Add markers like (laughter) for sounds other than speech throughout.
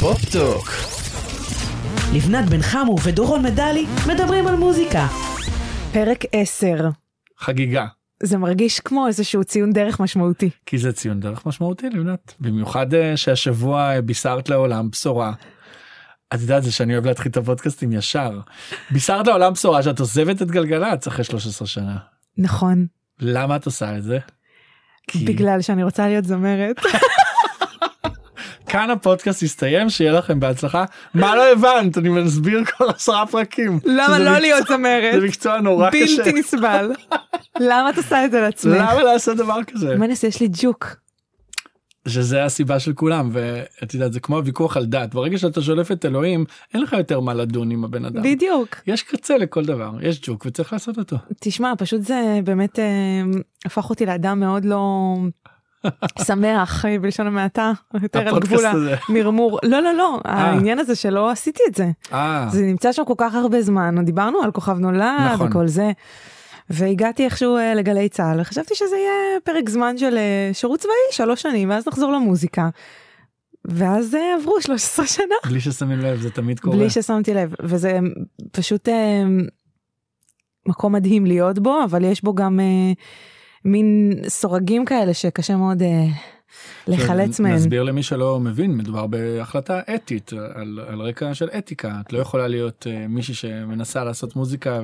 פופ-טוק. לבנת בן חמו ודורון מדלי מדברים על מוזיקה. פרק 10. חגיגה. זה מרגיש כמו איזשהו ציון דרך משמעותי. כי זה ציון דרך משמעותי לבנת. במיוחד אה, שהשבוע אה, בישרת לעולם בשורה. את יודעת זה שאני אוהב להתחיל את הפודקאסטים ישר. בישרת לעולם בשורה שאת עוזבת את גלגלצ אחרי 13 שנה. נכון. למה את עושה את זה? כי בגלל שאני רוצה להיות זמרת. (laughs) כאן הפודקאסט יסתיים שיהיה לכם בהצלחה. מה לא הבנת אני מסביר כל עשרה פרקים. למה לא להיות זמרת? זה מקצוע נורא קשה. בלתי נסבל. למה את עושה את זה לעצמך? למה לעשות דבר כזה? אעשה? יש לי ג'וק. שזה הסיבה של כולם ואת יודעת זה כמו הוויכוח על דת ברגע שאתה שולף את אלוהים אין לך יותר מה לדון עם הבן אדם. בדיוק. יש קצה לכל דבר יש ג'וק וצריך לעשות אותו. תשמע, פשוט זה באמת אה, הפך אותי לאדם מאוד לא שמח, אה, בלשון המעטה, יותר על גבול. המרמור. לא, לא, לא, העניין הזה שלא עשיתי את זה. אה, זה נמצא שם כל כך הרבה זמן, דיברנו על כוכב נולד נכון. וכל זה. והגעתי איכשהו אה, לגלי צה"ל, וחשבתי שזה יהיה פרק זמן של אה, שירות צבאי, שלוש שנים, ואז נחזור למוזיקה. ואז אה, עברו 13 שנה, בלי ששמים לב זה תמיד קורה. בלי ששמתי לב, וזה פשוט אה, מקום מדהים להיות בו, אבל יש בו גם אה, מין סורגים כאלה שקשה מאוד אה, להיחלץ מהם. נסביר למי שלא מבין מדובר בהחלטה אתית על, על רקע של אתיקה את לא יכולה להיות uh, מישהי שמנסה לעשות מוזיקה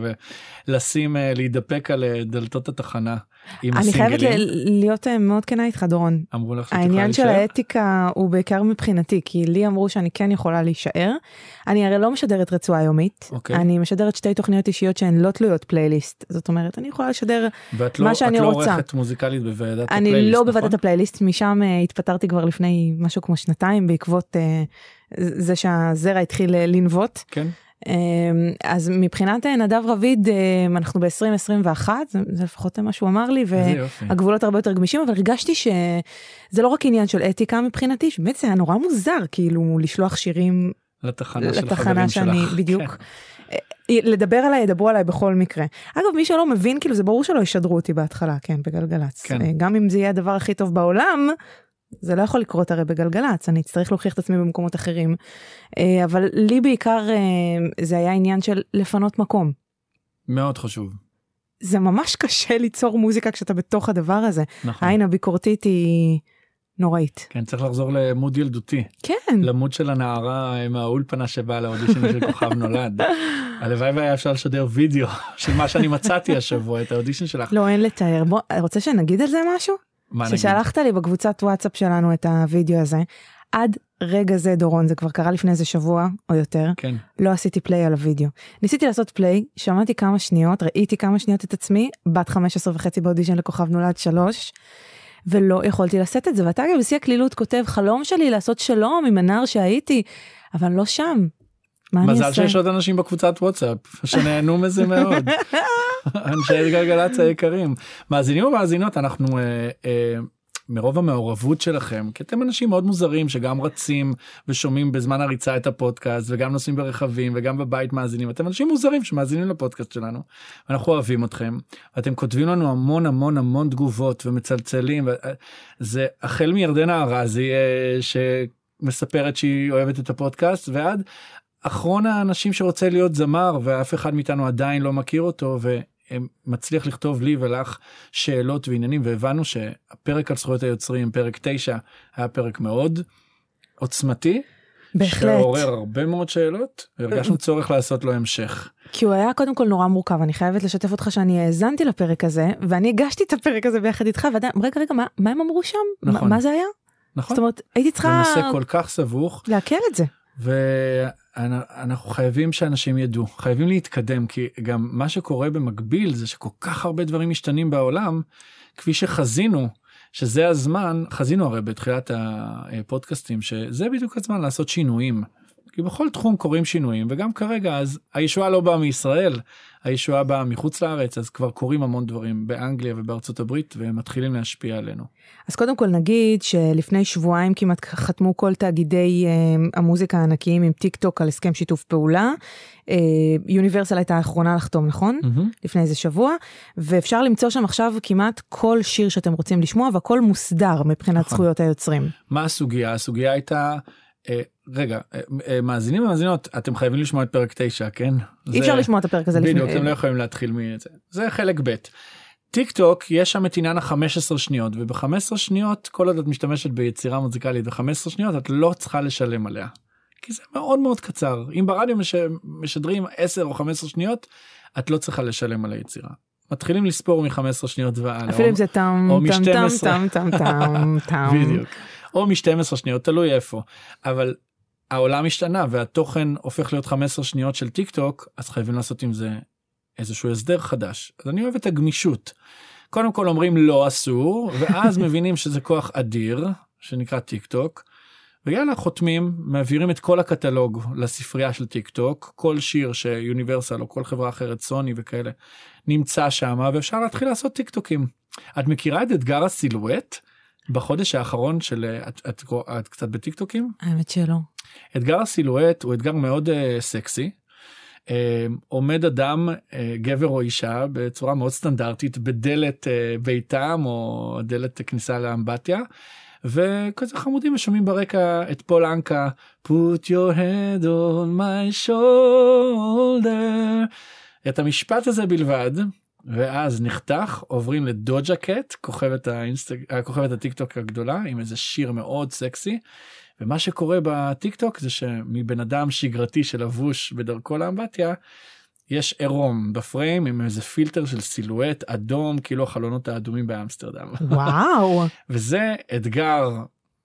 ולשים uh, להידפק על uh, דלתות התחנה עם אני חייבת הסינגלים. ל- להיות אה, מאוד כנה איתך דורון. אמרו לך שאת יכולה העניין של להישאר? האתיקה הוא בעיקר מבחינתי כי לי אמרו שאני כן יכולה להישאר. אני הרי לא משדרת רצועה יומית אוקיי. אני משדרת שתי תוכניות אישיות שהן לא תלויות פלייליסט זאת אומרת אני יכולה לשדר ואת מה לא, שאני לא רוצה. עורכת מוזיקלית בוועדת אני הפלייליסט, לא נכון? בוועדת הפלייליסט משם אה, התפטרתי כבר לפני משהו כמו שנתיים בעקבות אה, זה שהזרע התחיל אה, לנבוט כן אה, אז מבחינת נדב רביד אה, אנחנו ב-2021 זה, זה לפחות מה שהוא אמר לי. ו... איזה יופי. הגבולות הרבה יותר גמישים אבל הרגשתי שזה לא רק עניין של אתיקה מבחינתי שבאמת זה היה נורא מוזר כאילו לשלוח שירים לתחנה של לתחנה החברים שאני שלך. (laughs) בדיוק כן. אה, לדבר עליי ידברו עליי בכל מקרה אגב מי שלא מבין כאילו זה ברור שלא ישדרו אותי בהתחלה כן בגלגלצ כן. אה, גם אם זה יהיה הדבר הכי טוב בעולם. זה לא יכול לקרות הרי בגלגלצ אני אצטרך להוכיח את עצמי במקומות אחרים אה, אבל לי בעיקר אה, זה היה עניין של לפנות מקום. מאוד חשוב. זה ממש קשה ליצור מוזיקה כשאתה בתוך הדבר הזה נכון. העין הביקורתית היא נוראית. כן צריך לחזור ל mood ילדותי כן. ל mood של הנערה עם האולפנה שבאה לאודישן של כוכב נולד. (laughs) הלוואי והיה אפשר לשדר וידאו (laughs) של מה שאני מצאתי השבוע את האודישן שלך. לא אין לתאר בוא רוצה שנגיד על זה משהו? מה נגיד? ששלחת לי בקבוצת וואטסאפ שלנו את הוידאו הזה עד רגע זה דורון זה כבר קרה לפני איזה שבוע או יותר כן. לא עשיתי play על הוידאו ניסיתי לעשות play שמעתי כמה שניות ראיתי כמה שניות את עצמי בת 15 וחצי באודישן לכוכב נולד 3 ולא יכולתי לשאת את זה ואתה גם בשיא הקלילות כותב חלום שלי לעשות שלום עם הנער שהייתי אבל לא שם. מה אני מזל אעשה? שיש עוד אנשים בקבוצת וואטסאפ שנהנו מזה מאוד. (laughs) אנשי גלגלצ היקרים. מאזינים ומאזינות אנחנו אה, אה, מרוב המעורבות שלכם כי אתם אנשים מאוד מוזרים שגם רצים ושומעים בזמן הריצה את הפודקאסט וגם נוסעים ברכבים וגם בבית מאזינים אתם אנשים מוזרים שמאזינים לפודקאסט שלנו. אנחנו אוהבים אתכם אתם כותבים לנו המון המון המון תגובות ומצלצלים זה החל מירדנה ארזי אה, שמספרת שהיא אוהבת את הפודקאסט ועד אחרון האנשים שרוצה להיות זמר ואף אחד מאיתנו עדיין לא מכיר אותו ומצליח לכתוב לי ולך שאלות ועניינים והבנו שהפרק על זכויות היוצרים פרק 9 היה פרק מאוד עוצמתי. בהחלט. שעורר הרבה מאוד שאלות והרגשנו (laughs) צורך לעשות לו המשך. כי הוא היה קודם כל נורא מורכב אני חייבת לשתף אותך שאני האזנתי לפרק הזה ואני הגשתי את הפרק הזה ביחד איתך ועדיין רגע רגע מה, מה הם אמרו שם מה, נכון. מה זה היה נכון? זאת אומרת הייתי זה צריכה נושא כל כך סבוך לעכל את זה ואנחנו חייבים שאנשים ידעו חייבים להתקדם כי גם מה שקורה במקביל זה שכל כך הרבה דברים משתנים בעולם כפי שחזינו שזה הזמן חזינו הרי בתחילת הפודקאסטים שזה בדיוק הזמן לעשות שינויים. כי בכל תחום קורים שינויים וגם כרגע אז הישועה לא באה מישראל הישועה באה מחוץ לארץ אז כבר קורים המון דברים באנגליה ובארצות הברית והם מתחילים להשפיע עלינו. אז קודם כל נגיד שלפני שבועיים כמעט חתמו כל תאגידי אה, המוזיקה הענקיים עם טיק טוק על הסכם שיתוף פעולה. אה, יוניברסל הייתה האחרונה לחתום נכון? לפני איזה שבוע ואפשר למצוא שם עכשיו כמעט כל שיר שאתם רוצים לשמוע והכל מוסדר מבחינת נכון. זכויות היוצרים. מה הסוגיה? הסוגיה הייתה אה, רגע, אה, אה, מאזינים ומאזינות, אתם חייבים לשמוע את פרק 9, כן? אי אפשר לשמוע את הפרק הזה לפני. בדיוק, אתם לא יכולים להתחיל מזה. זה חלק ב'. טיק טוק יש שם את עניין ה-15 שניות וב-15 שניות כל עוד את משתמשת ביצירה מוזיקלית ב-15 שניות את לא צריכה לשלם עליה. כי זה מאוד מאוד קצר אם ברדיו מש... משדרים 10 או 15 שניות את לא צריכה לשלם על היצירה. מתחילים לספור מ-15 שניות והלאה. אפילו אם זה טם או טם טם מ-12. טם טם טם טם. בדיוק. או מ-12 שניות תלוי איפה אבל העולם השתנה והתוכן הופך להיות 15 שניות של טיק טוק אז חייבים לעשות עם זה איזשהו הסדר חדש אז אני אוהב את הגמישות. קודם כל אומרים לא אסור ואז (laughs) מבינים שזה כוח אדיר שנקרא טיק טוק. ויאללה חותמים מעבירים את כל הקטלוג לספרייה של טיק טוק כל שיר שיוניברסל או כל חברה אחרת סוני וכאלה נמצא שם ואפשר להתחיל לעשות טיק טוקים. את מכירה את אתגר הסילואט בחודש האחרון של את, את, את קצת בטיק טוקים האמת שלא. אתגר הסילואט הוא אתגר מאוד uh, סקסי. Uh, עומד אדם uh, גבר או אישה בצורה מאוד סטנדרטית בדלת uh, ביתם או דלת כניסה לאמבטיה. וכזה חמודים ושומעים ברקע את פול אנקה put your head on my shoulder את המשפט הזה בלבד ואז נחתך עוברים לדוג'ה קט כוכבת האינסטג... אה, כוכבת הטיק טוק הגדולה עם איזה שיר מאוד סקסי. ומה שקורה בטיק טוק זה שמבן אדם שגרתי שלבוש בדרכו לאמבטיה יש עירום בפריים עם איזה פילטר של silhouette אדום כאילו החלונות האדומים באמסטרדם וואו. (laughs) וזה אתגר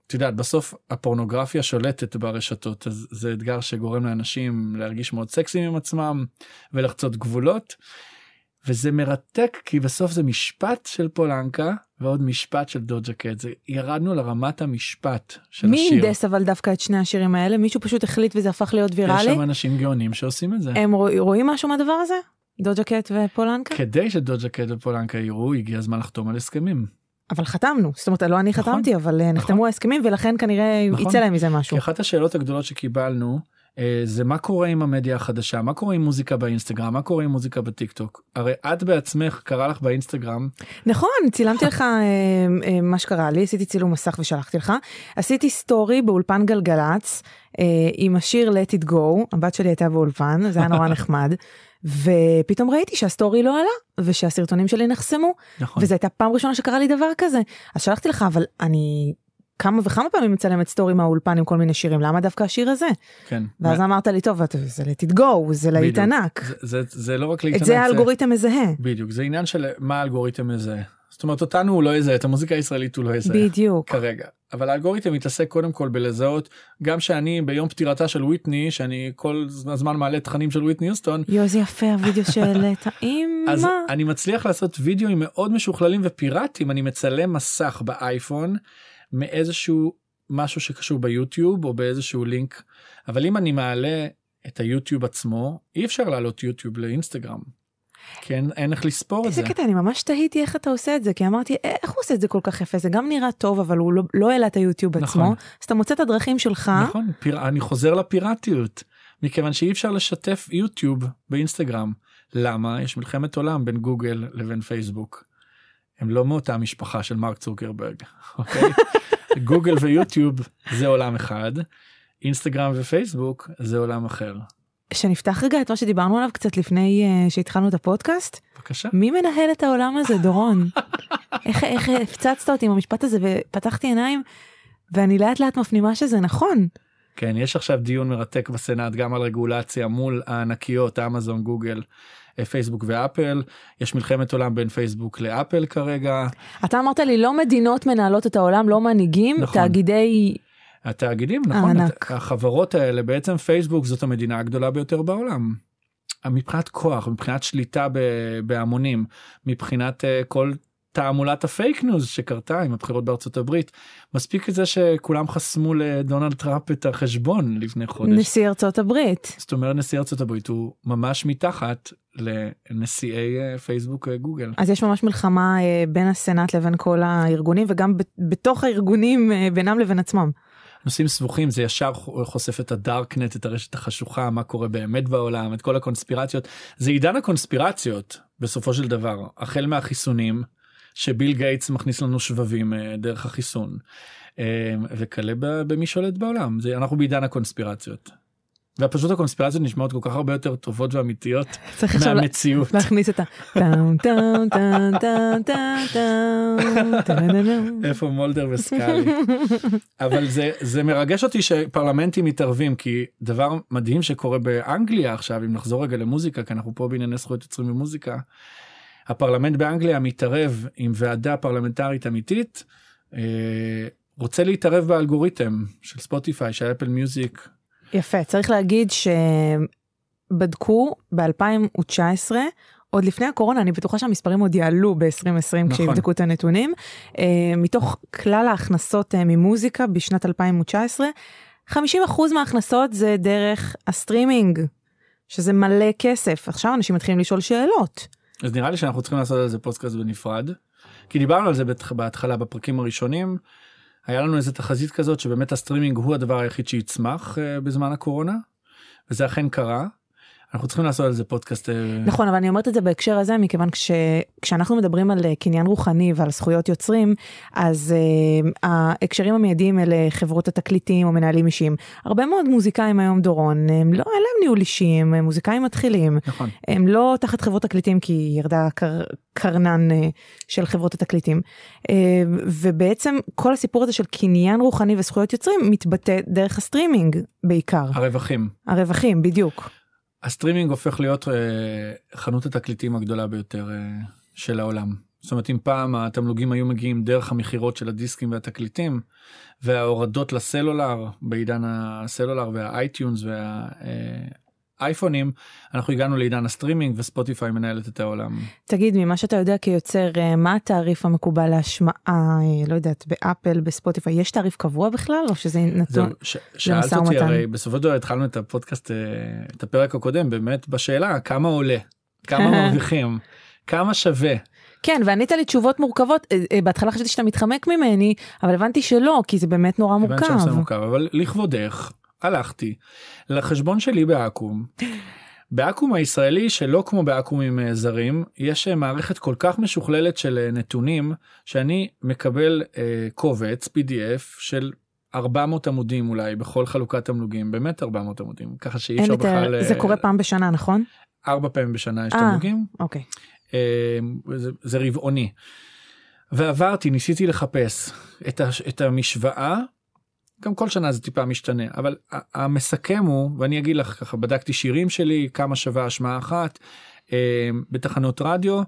את יודעת בסוף הפורנוגרפיה שולטת ברשתות אז זה אתגר שגורם לאנשים להרגיש מאוד סקסיים עם עצמם ולחצות גבולות. וזה מרתק כי בסוף זה משפט של פולנקה ועוד משפט של דוג'ה קט זה ירדנו לרמת המשפט של מי השיר. הנדס אבל דווקא את שני השירים האלה מישהו פשוט החליט וזה הפך להיות יש ויראלי. שם אנשים גאונים שעושים את זה. הם רוא- רואים משהו מהדבר הזה? דוג'ה קט ופולנקה? כדי שדוג'ה קט ופולנקה יראו הגיע הזמן לחתום על הסכמים. אבל חתמנו זאת אומרת לא אני נכון. חתמתי אבל אה, נחתמו ההסכמים ולכן כנראה נכון. יצא להם מזה משהו. כי אחת השאלות הגדולות שקיבלנו זה מה קורה עם המדיה החדשה מה קורה עם מוזיקה באינסטגרם מה קורה עם מוזיקה בטיק טוק הרי את בעצמך קרה לך באינסטגרם. נכון צילמתי לך אה, אה, מה שקרה לי עשיתי צילום מסך ושלחתי לך. עשיתי סטורי באולפן גלגלצ אה, עם השיר let it go הבת שלי הייתה באולפן זה היה נורא (laughs) נחמד. ופתאום ראיתי שהסטורי לא עלה ושהסרטונים שלי נחסמו. נכון. וזו הייתה פעם ראשונה שקרה לי דבר כזה. אז שלחתי לך אבל אני כמה וכמה פעמים מצלמת סטורי מהאולפן עם כל מיני שירים למה דווקא השיר הזה? כן. ואז אמרת לי טוב את- זה go זה להיט. ענק זה, זה, זה לא רק את להתענק, זה האלגוריתם מזהה. בדיוק זה עניין של מה האלגוריתם מזהה. זאת אומרת אותנו הוא לא יזהה את המוזיקה הישראלית הוא לא יזהה. בדיוק. כרגע. אבל האלגוריתם מתעסק קודם כל בלזהות. גם שאני ביום פטירתה של וויטני שאני כל הזמן מעלה תכנים של וויטני יוסטון יואו איזה יפה הוידאו שהעלית (laughs) אז אימא אני מצליח לעשות וידאוים מאוד משוכללים ופיראטיים. אני מצלם מסך באייפון מאיזשהו משהו שקשור ביוטיוב או באיזשהו לינק אבל אם אני מעלה את היוטיוב עצמו אי אפשר לעלות יוטיוב לאינסטגרם. כן אין איך לספור את איזה זה. קטע אני ממש תהיתי איך אתה עושה את זה כי אמרתי "אה, איך הוא עושה את זה כל כך יפה זה גם נראה טוב אבל הוא לא- לא העלה את היוטיוב נכון. עצמו אז אתה מוצא את הדרכים שלך נכון פיר... אני חוזר לפיראטיות מכיוון שאי אפשר לשתף יוטיוב באינסטגרם. למה יש מלחמת עולם בין גוגל לבין פייסבוק. הם לא מאותה משפחה של מרק צוקרברג. אוקיי? (laughs) גוגל ויוטיוב זה עולם אחד אינסטגרם ופייסבוק זה עולם אחר. שנפתח רגע את מה שדיברנו עליו קצת לפני אה, שהתחלנו את הפודקאסט בבקשה. מי מנהל את העולם הזה דורון (laughs) איך איך הפצצת אותי עם המשפט הזה ופתחתי עיניים ואני לאט לאט מפנימה שזה נכון כן יש עכשיו דיון מרתק בסנאט גם על רגולציה מול הענקיות אמזון גוגל אה, פייסבוק ואפל יש מלחמת עולם בין פייסבוק לאפל כרגע אתה אמרת לי לא מדינות מנהלות את העולם לא מנהיגים נכון. תאגידי התאגידים נכון הענק. החברות האלה בעצם פייסבוק זאת המדינה הגדולה ביותר בעולם. מבחינת כוח מבחינת שליטה בהמונים מבחינת uh, כל תעמולת הפייק ניוז שקרתה עם הבחירות בארצות הברית מספיק את זה שכולם חסמו לדונלד טראמפ את החשבון לפני חודש. נשיא ארצות הברית זאת אומרת נשיא ארצות הברית הוא ממש מתחת לנשיאי אה, פייסבוק וגוגל. אז יש ממש מלחמה אה, בין הסנאט לבין כל הארגונים וגם בתוך הארגונים אה, בינם לבין עצמם. נושאים סבוכים זה ישר חושף את הדארקנט את הרשת החשוכה מה קורה באמת בעולם את כל הקונספירציות זה עידן הקונספירציות בסופו של דבר החל מהחיסונים שביל גייטס מכניס לנו שבבים אה, דרך החיסון. אה, וכלה במי שולט בעולם זה אנחנו בעידן הקונספירציות. ופשוט הקונספירציות נשמעות כל כך הרבה יותר טובות ואמיתיות (laughs) מהמציאות. (laughs) להכניס את ה... איפה מולדר וסקאלי אבל זה זה מרגש אותי שפרלמנטים מתערבים כי דבר מדהים שקורה באנגליה עכשיו אם נחזור רגע למוזיקה כי אנחנו פה בענייני זכויות יוצרים במוזיקה. הפרלמנט באנגליה מתערב עם ועדה פרלמנטרית אמיתית אה, רוצה להתערב באלגוריתם של ספוטיפיי של אפל מיוזיק יפה, צריך להגיד שבדקו ב-2019, עוד לפני הקורונה, אני בטוחה שהמספרים עוד יעלו ב-2020 נכון. כשיבדקו את הנתונים. אה, מתוך כלל ההכנסות אה, ממוזיקה בשנת 2019, 50% מההכנסות זה דרך הסטרימינג, שזה מלא כסף. עכשיו אנשים מתחילים לשאול שאלות. אז נראה לי שאנחנו צריכים לעשות על זה פודקאסט בנפרד. כי דיברנו על זה בהתח- בהתחלה בפרקים הראשונים. היה לנו איזה תחזית כזאת שבאמת הסטרימינג הוא הדבר היחיד שיצמח אה, בזמן הקורונה. וזה אכן קרה. אנחנו צריכים לעשות על זה פודקאסט. אה, נכון, אבל אני אומרת את זה בהקשר הזה, מכיוון שכשאנחנו מדברים על אה, קניין רוחני ועל זכויות יוצרים, אז אה, ההקשרים המיידיים אלה חברות התקליטים או מנהלים אישיים. הרבה מאוד מוזיקאים היום, דורון, הם לא, אין להם ניהול אישי, הם מוזיקאים מתחילים. נכון. הם לא תחת חברות תקליטים כי ירדה קר, קרנן אה, של חברות התקליטים. אה, ובעצם כל הסיפור הזה של קניין רוחני וזכויות יוצרים מתבטא דרך הסטרימינג בעיקר. הרווחים. הרווחים, בדיוק. הסטרימינג הופך להיות אה, חנות התקליטים הגדולה ביותר אה, של העולם. זאת אומרת אם פעם התמלוגים היו מגיעים דרך המכירות של הדיסקים והתקליטים וההורדות לסלולר בעידן הסלולר וה-iTunes והאייפונים אנחנו הגענו לעידן הסטרימינג וספוטיפיי מנהלת את העולם. תגיד, ממה שאתה יודע כיוצר, אה, מה התעריף המקובל להשמעה, אה, לא יודעת, באפל, בספוטיפיי, יש תעריף קבוע בכלל, או שזה זהו, נתון? ש- שאלת משא אותי ומתן. הרי בסופו של דבר התחלנו את הפודקאסט אה, את הפרק הקודם באמת בשאלה כמה עולה כמה (laughs) מרוויחים כמה שווה כן, וענית לי תשובות מורכבות, אה, אה, בהתחלה חשבתי שאתה מתחמק ממני, אבל הבנתי שלא, כי זה באמת נורא הבנתי שזה מורכב. מורכב אבל לכבודך הלכתי לחשבון שלי באקו"ם. באקו"ם הישראלי שלא כמו באקו"מים אה, זרים יש אה, מערכת כל כך משוכללת של אה, נתונים שאני מקבל אה, קובץ pdf של 400 עמודים אולי בכל חלוקת תמלוגים באמת 400 עמודים ככה שאי אפשר בכלל זה קורה פעם בשנה, נכון? ארבע פעמים בשנה יש אה. תמלוגים אוקיי. אה, זה, זה רבעוני. ועברתי ניסיתי לחפש את, הש, את המשוואה גם כל שנה זה טיפה משתנה אבל המסכם הוא ואני אגיד לך ככה בדקתי שירים שלי כמה שווה השמעה אחת אה, בתחנות רדיו.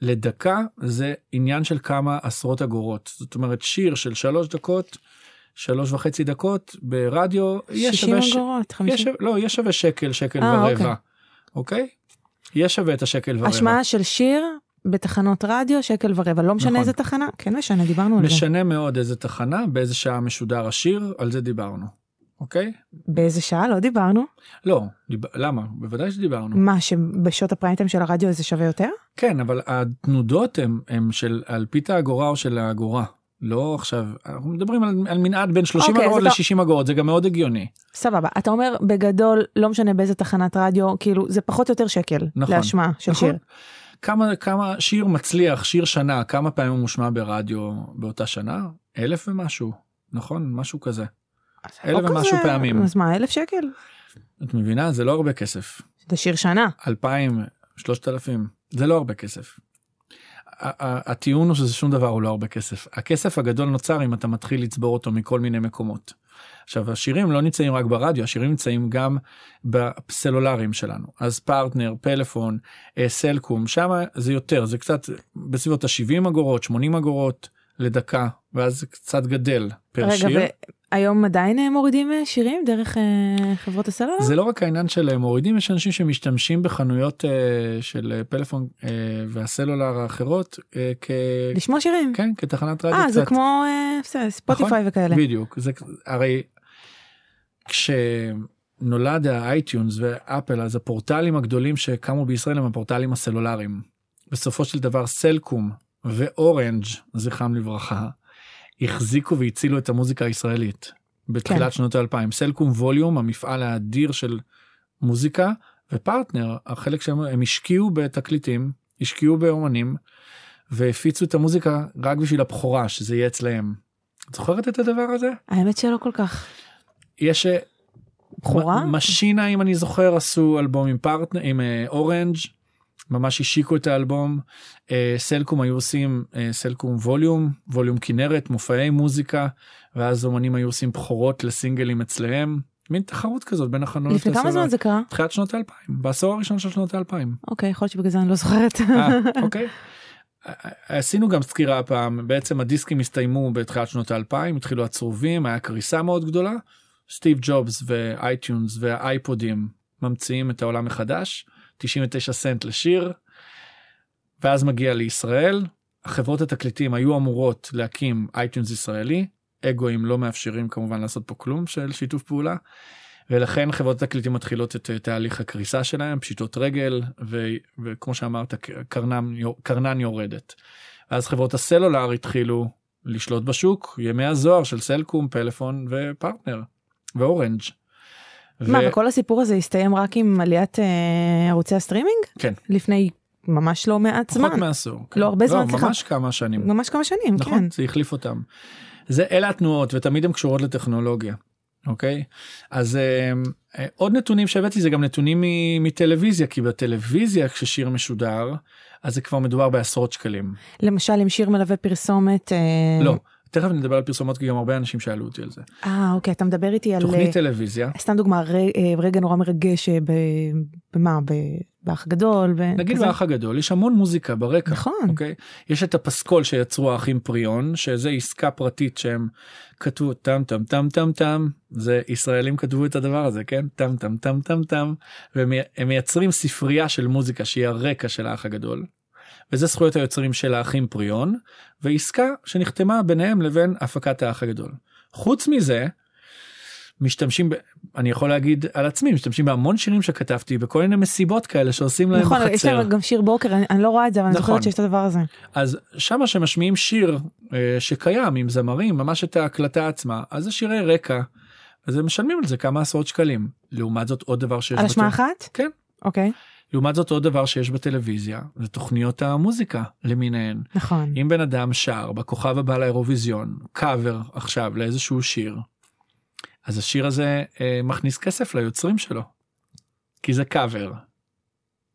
לדקה זה עניין של כמה עשרות אגורות זאת אומרת שיר של שלוש דקות שלוש וחצי דקות ברדיו יש 60 שווה ש- אגורות, יש, 50. שווה- לא יש שווה שקל שקל אה, ורבע אוקיי. אוקיי? יש שווה את השקל ורבע. השמעה של שיר בתחנות רדיו, שקל ורבע, לא משנה נכון. איזה תחנה? כן משנה, דיברנו על זה. משנה מאוד איזה תחנה באיזה שעה משודר השיר על זה דיברנו. אוקיי? באיזה שעה? לא דיברנו. לא דיב... למה בוודאי שדיברנו מה, שבשעות הפריים של הרדיו זה שווה יותר? כן אבל התנודות הם של על פית האגורה או של האגורה לא עכשיו אנחנו מדברים על, על מנעד בין 30 אוקיי, אגורות אז אתה- ל-60 אגורות זה גם מאוד הגיוני סבבה, אתה אומר בגדול, לא משנה באיזה תחנת רדיו, כאילו זה פחות או יותר שקל נכון, להשמעה של נכון? שיר. כמה כמה שיר מצליח שיר שנה כמה פעמים הוא מושמע ברדיו באותה שנה אלף ומשהו נכון משהו כזה אלף לא ומשהו כזה- פעמים. אז מה, אלף שקל? את מבינה זה לא הרבה כסף זה שיר שנה. 2,000, 3,000, זה לא הרבה כסף. הטיעון הוא שזה שום דבר הוא לא הרבה כסף. הכסף הגדול נוצר אם אתה מתחיל לצבור אותו מכל מיני מקומות. עכשיו השירים לא נמצאים רק ברדיו, השירים נמצאים גם בסלולריים שלנו. אז פרטנר, פלאפון, אה, סלקום, שם זה יותר, זה קצת בסביבות ה-70 אגורות, 80 אגורות לדקה, ואז זה קצת גדל פר רגע, שיר. והיום עדיין מורידים אה, שירים דרך אה, חברות הסלולר? זה לא רק העניין של אה, מורידים יש אנשים שמשתמשים בחנויות של פלאפון והסלולר האחרות כ... לשמוע שירים. כן כתחנת רדיו אה, זה קצת. כמו אה, בסדר, ספוטיפיי וכאלה. בדיוק זה הרי כשנולד ה-iTunes ואפל אז הפורטלים הגדולים שקמו בישראל הם הפורטלים הסלולריים. בסופו של דבר סלקום ואורנג' זכרם לברכה החזיקו והצילו את המוזיקה הישראלית בתחילת כן. שנות האלפיים סלקום ווליום המפעל האדיר של מוזיקה ופרטנר החלק שהם הם השקיעו בתקליטים השקיעו באומנים והפיצו את המוזיקה רק בשביל הבכורה שזה יהיה אצלהם. את זוכרת את הדבר הזה? האמת שלא כל כך. יש אה, בכורה? משינה אם אני זוכר עשו אלבום עם פרטנר עם אה, אורנג' ממש השיקו את האלבום אה, סלקום היו עושים אה, סלקום ווליום ווליום כנרת מופעי מוזיקה ואז אומנים היו עושים בכורות לסינגלים אצלהם מין תחרות כזאת בין החנויות. לפני כמה. זמן זה קרה? תחילת שנות האלפיים בעשור הראשון של שנות האלפיים. אוקיי, יכול להיות שבגלל זה אני לא זוכרת. אה, אוקיי. עשינו גם סקירה פעם בעצם הדיסקים הסתיימו בתחילת שנות האלפיים התחילו הצרובים היה קריסה מאוד גדולה. סטיב ג'ובס ו-iTunes והאייפודים ממציאים את העולם מחדש 99 סנט לשיר. ואז מגיע לישראל החברות התקליטים היו אמורות להקים iTunes ישראלי אגואים לא מאפשרים כמובן לעשות פה כלום של שיתוף פעולה. ולכן חברות התקליטים מתחילות את תהליך הקריסה שלהם פשיטות רגל ו, וכמו שאמרת קרנם, קרנן יורדת. אז חברות הסלולר התחילו לשלוט בשוק ימי הזוהר של סלקום פלאפון ופרטנר ואורנג'. מה, וכל הסיפור הזה הסתיים רק עם עליית אה, ערוצי הסטרימינג? כן. לפני ממש לא מעט זמן. פחות מעשור. כן. לא הרבה זמן, לא, סליחה. ממש כמה שנים. ממש כמה שנים, נכון, כן. זה החליף אותם. זה אלה התנועות ותמיד הן קשורות לטכנולוגיה. אוקיי אז אה, אה, עוד נתונים שהבאתי זה גם נתונים מ- מטלוויזיה כי בטלוויזיה כששיר משודר אז זה כבר מדובר בעשרות שקלים. למשל אם שיר מלווה פרסומת. אה, לא תכף נדבר על פרסומות כי גם הרבה אנשים שאלו אותי על זה. אה, אוקיי, אתה מדבר איתי על... אה, תוכנית טלוויזיה סתם דוגמה, ר- אה, רגע נורא מרגש אה, ב... במה? ב- באח הגדול? ב- נגיד כזה? באח הגדול יש המון מוזיקה ברקע. נכון. אוקיי? יש את הפסקול שיצרו האחים פריון שזה עסקה פרטית שהם כתבו טם טם טם טם טם זה ישראלים כתבו את הדבר הזה כן טם טם טם טם טם והם הם מייצרים ספרייה של מוזיקה שהיא הרקע של האח הגדול. וזה זכויות היוצרים של האחים פריון ועסקה שנחתמה ביניהם לבין הפקת האח הגדול. חוץ מזה משתמשים ב... אני יכול להגיד על עצמי משתמשים בהמון שירים שכתבתי בכל מיני מסיבות כאלה שעושים להם נכון, בחצר. יש להם גם שיר בוקר, אני, אני לא רואה את זה, אבל אני נכון. זוכרת שיש את הדבר הזה. אז שמה שמשמיעים שיר אה, שקיים עם זמרים ממש את ההקלטה עצמה אז זה שירי רקע. אז הם משלמים על זה כמה עשרות שקלים לעומת זאת עוד דבר שיש על השמעה אחת? כן. אוקיי, לעומת זאת עוד דבר שיש בטלוויזיה זה תוכניות המוזיקה למיניהן נכון. אם בן אדם שר בכוכב הבא לאירוויזיון קאבר עכשיו לאיזשהו שיר אז השיר הזה אה, מכניס כסף ליוצרים שלו. כי זה קאבר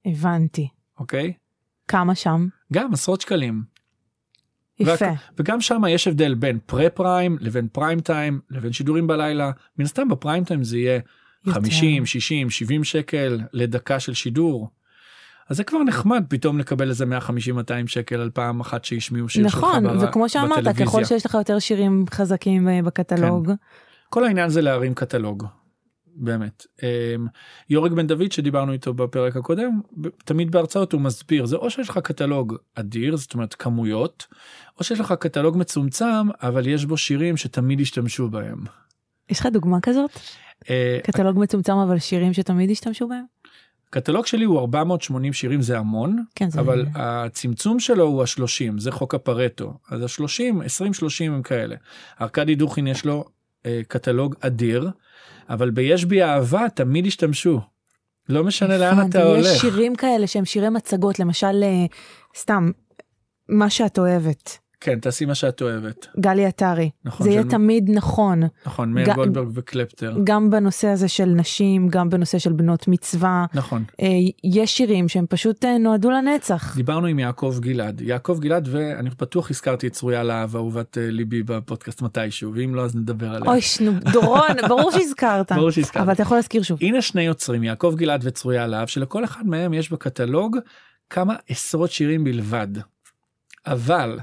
הבנתי. אוקיי כמה שם? גם עשרות שקלים יפה. רק- וגם שם יש הבדל בין פרה פריים לבין פריים טיים לבין שידורים בלילה מן הסתם בפריים טיים זה יהיה יותר. 50 60 70 שקל לדקה של שידור. אז זה כבר נחמד פתאום לקבל איזה 150 200 שקל על פעם אחת שהשמיעו שיר נכון, שלך בר- וכמו שאמרת, בטלוויזיה. ככל שיש לך יותר שירים חזקים אה, בקטלוג, כל העניין זה להרים קטלוג. באמת. אמ, יורק בן דוד שדיברנו איתו בפרק הקודם תמיד בהרצאות הוא מסביר זה או שיש לך קטלוג אדיר זאת אומרת כמויות או שיש לך קטלוג מצומצם אבל יש בו שירים שתמיד ישתמשו בהם. יש לך דוגמה כזאת? אה, קטלוג מצומצם אבל שירים שתמיד השתמשו בהם? הקטלוג שלי הוא 480 שירים זה המון כן, זה... אבל הצמצום שלו הוא ה-30 זה חוק הפרטו אז ה-30 20 30 הם כאלה. ארכדי דוכין יש לו אה, קטלוג אדיר אבל ביש בי אהבה תמיד השתמשו. לא משנה לאן אתה הולך. יש שירים כאלה שהם שירי מצגות, למשל, אה, סתם, מה שאת אוהבת, כן תעשי מה שאת אוהבת. גלי עטרי. נכון, זה יהיה של- תמיד נכון, נכון מאיר ג- גולדברג וקלפטר. גם בנושא הזה של נשים, גם בנושא של בנות מצווה. נכון. אה, יש שירים שהם פשוט אה, נועדו לנצח. דיברנו עם יעקב גלעד יעקב גלעד ואני בטוח הזכרתי את צרויה להב אהובת אה, ליבי בפודקאסט מתישהו ואם לא אז נדבר עליה. אוי, שנו, דורון, (laughs) ברור שהזכרת. ברור שהזכרתי. אבל אתה יכול להזכיר שוב. הנה שני יוצרים יעקב גלעד וצרויה להב שלכל אחד מהם יש בקטלוג כמה עשרות שירים בלבד. אבל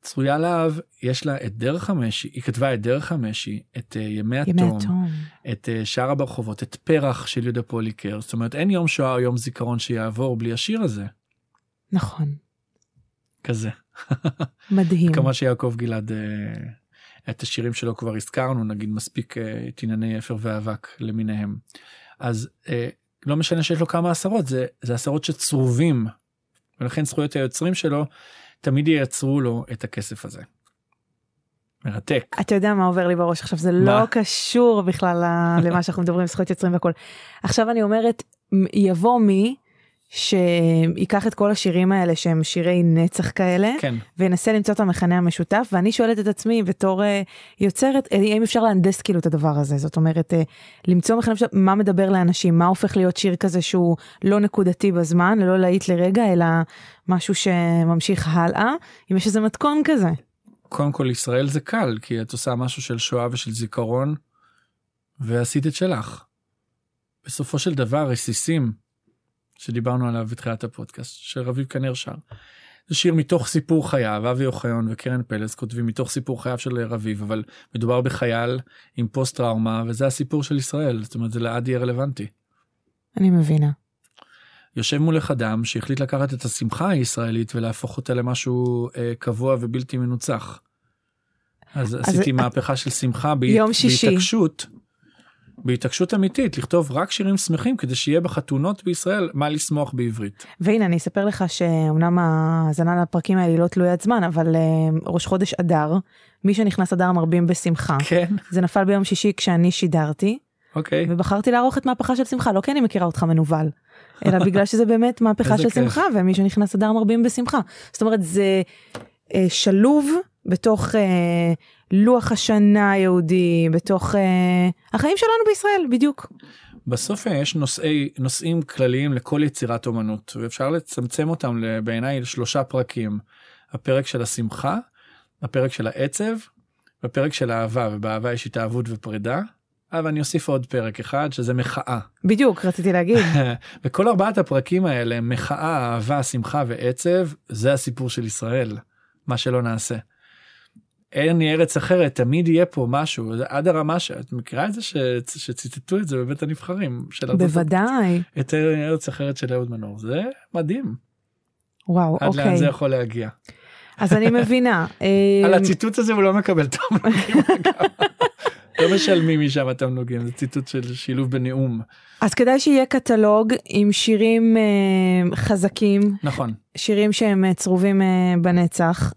צרויה להב יש לה את דרך המשי היא כתבה את דרך המשי את uh, ימי התום. את uh, שער ברחובות את פרח של יהודה פוליקר. זאת אומרת אין יום שואה או יום זיכרון שיעבור בלי השיר הזה. נכון, כזה. מדהים. כמובן שיעקב גלעד uh, את השירים שלו כבר הזכרנו נגיד מספיק uh, את ענייני אפר ואבק למיניהם. אז uh, לא משנה שיש לו כמה עשרות זה זה עשרות שצרובים. ולכן זכויות היוצרים שלו תמיד ייצרו לו את הכסף הזה. מרתק. אתה יודע מה עובר לי בראש עכשיו זה מה? לא קשור בכלל למה שאנחנו מדברים זכויות יוצרים והכל. עכשיו אני אומרת יבוא מי שייקח את כל השירים האלה שהם שירי נצח כאלה, כן. וינסה למצוא את המכנה המשותף, ואני שואלת את עצמי בתור אה, יוצרת, אה, האם אפשר להנדס כאילו את הדבר הזה? זאת אומרת, אה, למצוא מכנה משותף, מה מדבר לאנשים, מה הופך להיות שיר כזה שהוא לא נקודתי בזמן, לא להיט לרגע, אלא משהו שממשיך הלאה, אם יש איזה מתכון כזה. קודם כל ישראל זה קל כי את עושה משהו של שואה ושל זיכרון ועשית את שלך. בסופו של דבר רסיסים שדיברנו עליו בתחילת הפודקאסט של רביב כנר שר. זה שיר מתוך סיפור חייו אבי אוחיון וקרן פלס כותבים מתוך סיפור חייו של רביב אבל מדובר בחייל עם פוסט טראומה וזה הסיפור של ישראל זאת אומרת זה לעד יהיה רלוונטי. אני מבינה. יושב מולך אדם שהחליט לקחת את השמחה הישראלית ולהפוך אותה למשהו אה, קבוע ובלתי מנוצח. אז, אז עשיתי את- מהפכה של שמחה שישי. בהתעקשות, בהתעקשות אמיתית לכתוב רק שירים שמחים כדי שיהיה בחתונות בישראל מה לשמוח בעברית. והנה אני אספר לך שאומנם ההאזנה לפרקים האלה היא לא תלוית זמן אבל אה, ראש חודש אדר מי שנכנס אדר מרבים בשמחה כן, זה נפל ביום שישי כשאני שידרתי אוקיי. ובחרתי לערוך את מהפכה של שמחה לא כי אני מכירה אותך מנוול אלא בגלל שזה באמת מהפכה של כיף. שמחה ומי שנכנס אדר מרבים בשמחה זאת אומרת זה אה, שלוב בתוך אה, לוח השנה היהודי בתוך אה, החיים שלנו בישראל בדיוק בסוף יש נושאי נושאים כלליים לכל יצירת אומנות ואפשר לצמצם אותם בעיניי לשלושה פרקים. הפרק של השמחה, הפרק של העצב, והפרק של האהבה ובאהבה יש התאהבות ופרידה. אבל אני אוסיף עוד פרק אחד שזה מחאה. בדיוק רציתי להגיד (laughs) וכל ארבעת הפרקים האלה מחאה אהבה שמחה ועצב זה הסיפור של ישראל מה שלא נעשה. אין לי ארץ אחרת תמיד יהיה פה משהו. עד הרמה שאת מכירה את זה ש... שציטטו את זה בבית הנבחרים של בוודאי. את ארץ אחרת של אהוד מנור. זה מדהים. וואו עד לאן אוקיי. זה יכול להגיע. אז אני מבינה. (laughs) על הציטוט הזה הוא לא מקבל תמלוגים. (laughs) לא משלמים משם התמלוגים זה ציטוט של שילוב בנאום. אז כדאי שיהיה קטלוג עם שירים אה, חזקים. נכון. שירים שהם אה, צרובים אה, בנצח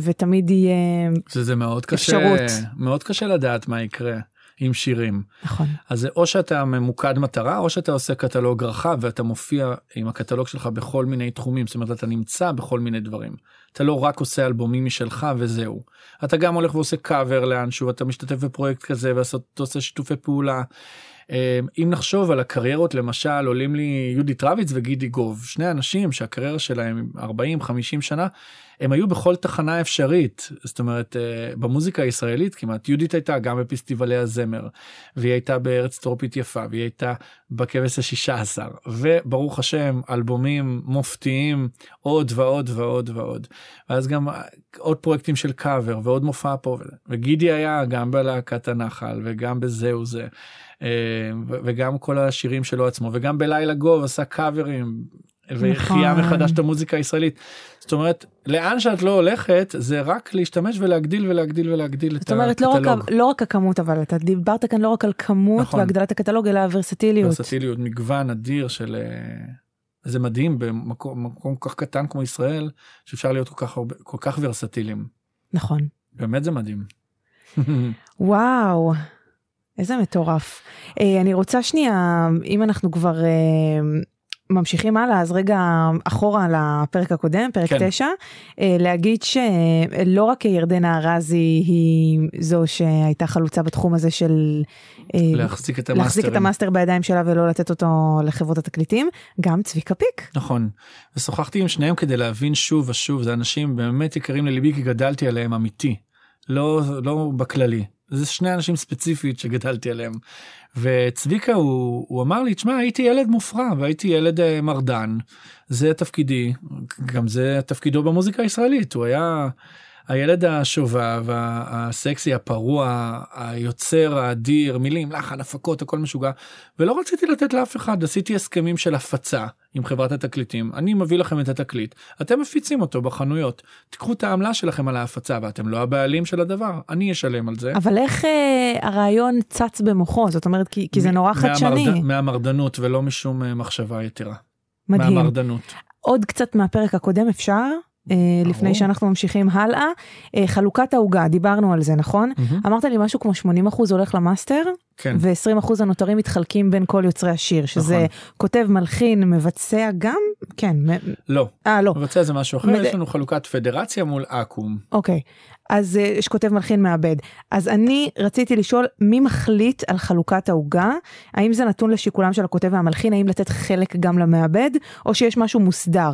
ותמיד יהיה שזה מאוד קשה אפשרות. מאוד קשה לדעת מה יקרה עם שירים. נכון. אז זה או שאתה ממוקד מטרה או שאתה עושה קטלוג רחב ואתה מופיע עם הקטלוג שלך בכל מיני תחומים זאת אומרת אתה נמצא בכל מיני דברים אתה לא רק עושה אלבומים משלך וזהו. אתה גם הולך ועושה קאבר לאנשהו אתה משתתף בפרויקט כזה ואתה עושה שיתופי פעולה. אה, אם נחשוב על הקריירות למשל עולים לי יהודית רביץ וגידי גוב שני אנשים שהקריירה שלהם 40 50 שנה הם היו בכל תחנה אפשרית. זאת אומרת אה, במוזיקה הישראלית כמעט. יהודית הייתה גם בפסטיבלי הזמר והיא הייתה בארץ טרופית יפה והיא הייתה בכבש השישה עשר. וברוך השם אלבומים מופתיים עוד ועוד ועוד ועוד ואז גם אה, עוד פרויקטים של קאבר ועוד מופע פה. וגידי היה גם בלהקת הנחל וגם בזהו זה אה, וגם כל השירים שלו עצמו וגם בלילה גוב עשה קאברים והחייה נכון. מחדש את המוזיקה הישראלית. זאת אומרת לאן שאת לא הולכת זה רק להשתמש ולהגדיל ולהגדיל ולהגדיל את זאת אומרת לא הקטלוג. לא רק הכמות אבל אתה דיברת כאן לא רק על כמות נכון. והגדלת הקטלוג אלא הוורסטיליות. ורסטיליות מגוון אדיר של אה, זה מדהים במקום מקום כל כך קטן כמו ישראל שאפשר להיות כל כך הרבה כל כך ורסטיליים נכון. באמת זה מדהים. (laughs) וואו, איזה מטורף. אה, אני רוצה שנייה, אם אנחנו כבר אה, ממשיכים הלאה, אז רגע אחורה לפרק הקודם, פרק כן. 9, אה, להגיד שלא רק ירדנה ארזי היא זו שהייתה חלוצה בתחום הזה של אה, להחזיק את להחזיק המאסטרים. את המאסטר בידיים שלה ולא לתת אותו לחברות התקליטים, גם צביקה פיק. נכון. ושוחחתי עם שניהם כדי להבין שוב ושוב זה אנשים באמת יקרים לליבי כי גדלתי עליהם אמיתי לא לא בכללי זה שני אנשים ספציפית שגדלתי עליהם. וצביקה הוא, הוא אמר לי תשמע הייתי ילד מופרע והייתי ילד אה, מרדן זה תפקידי גם זה תפקידו במוזיקה הישראלית הוא היה הילד השובב הסקסי הפרוע היוצר האדיר מילים לחן הפקות הכל משוגע ולא רציתי לתת לאף אחד עשיתי הסכמים של הפצה עם חברת התקליטים אני מביא לכם את התקליט אתם מפיצים אותו בחנויות תיקחו את העמלה שלכם על ההפצה ואתם לא הבעלים של הדבר אני אשלם על זה. אבל איך אה, הרעיון צץ במוחו, זאת אומרת כי, כי זה נורא חדשני, מהמרד... מהמרדנות ולא משום אה, מחשבה יתרה. מדהים. מהמרדנות. עוד קצת מהפרק הקודם אפשר? אה, לפני. שאנחנו ממשיכים הלאה. אה, חלוקת העוגה, דיברנו על זה, נכון? מהמם. אמרת לי משהו כמו 80% הולך למאסטר, כן, ו-20% הנותרים מתחלקים בין כל יוצרי השיר, שזה נכון. כותב, מלחין, מבצע גם? כן, לא, אה, לא, מבצע זה משהו אחר, מד- יש לנו חלוקת פדרציה מול אקו"ם. אוקיי. אז אה, יש כותב מלחין מעבד. אז אני רציתי לשאול, מי מחליט על חלוקת העוגה? האם זה נתון לשיקולם של הכותב והמלחין? האם לתת חלק גם למעבד? או שיש משהו מוסדר?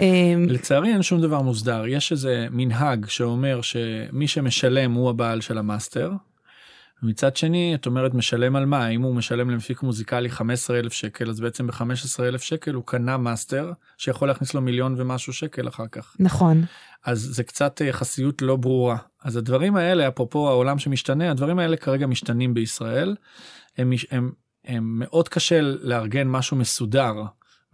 אה, לצערי אין שום דבר מוסדר, יש איזה מנהג שאומר שמי שמשלם הוא הבעל של המאסטר. מצד שני את אומרת משלם על מה? אם הוא משלם למפיק מוזיקלי 15 אלף שקל אז בעצם ב-15 אלף שקל הוא קנה מאסטר שיכול להכניס לו מיליון ומשהו שקל אחר כך. נכון. אז זה קצת אה, יחסיות לא ברורה. אז הדברים האלה אפרופו העולם שמשתנה הדברים האלה כרגע משתנים בישראל. הם, הם, הם מאוד קשה לארגן משהו מסודר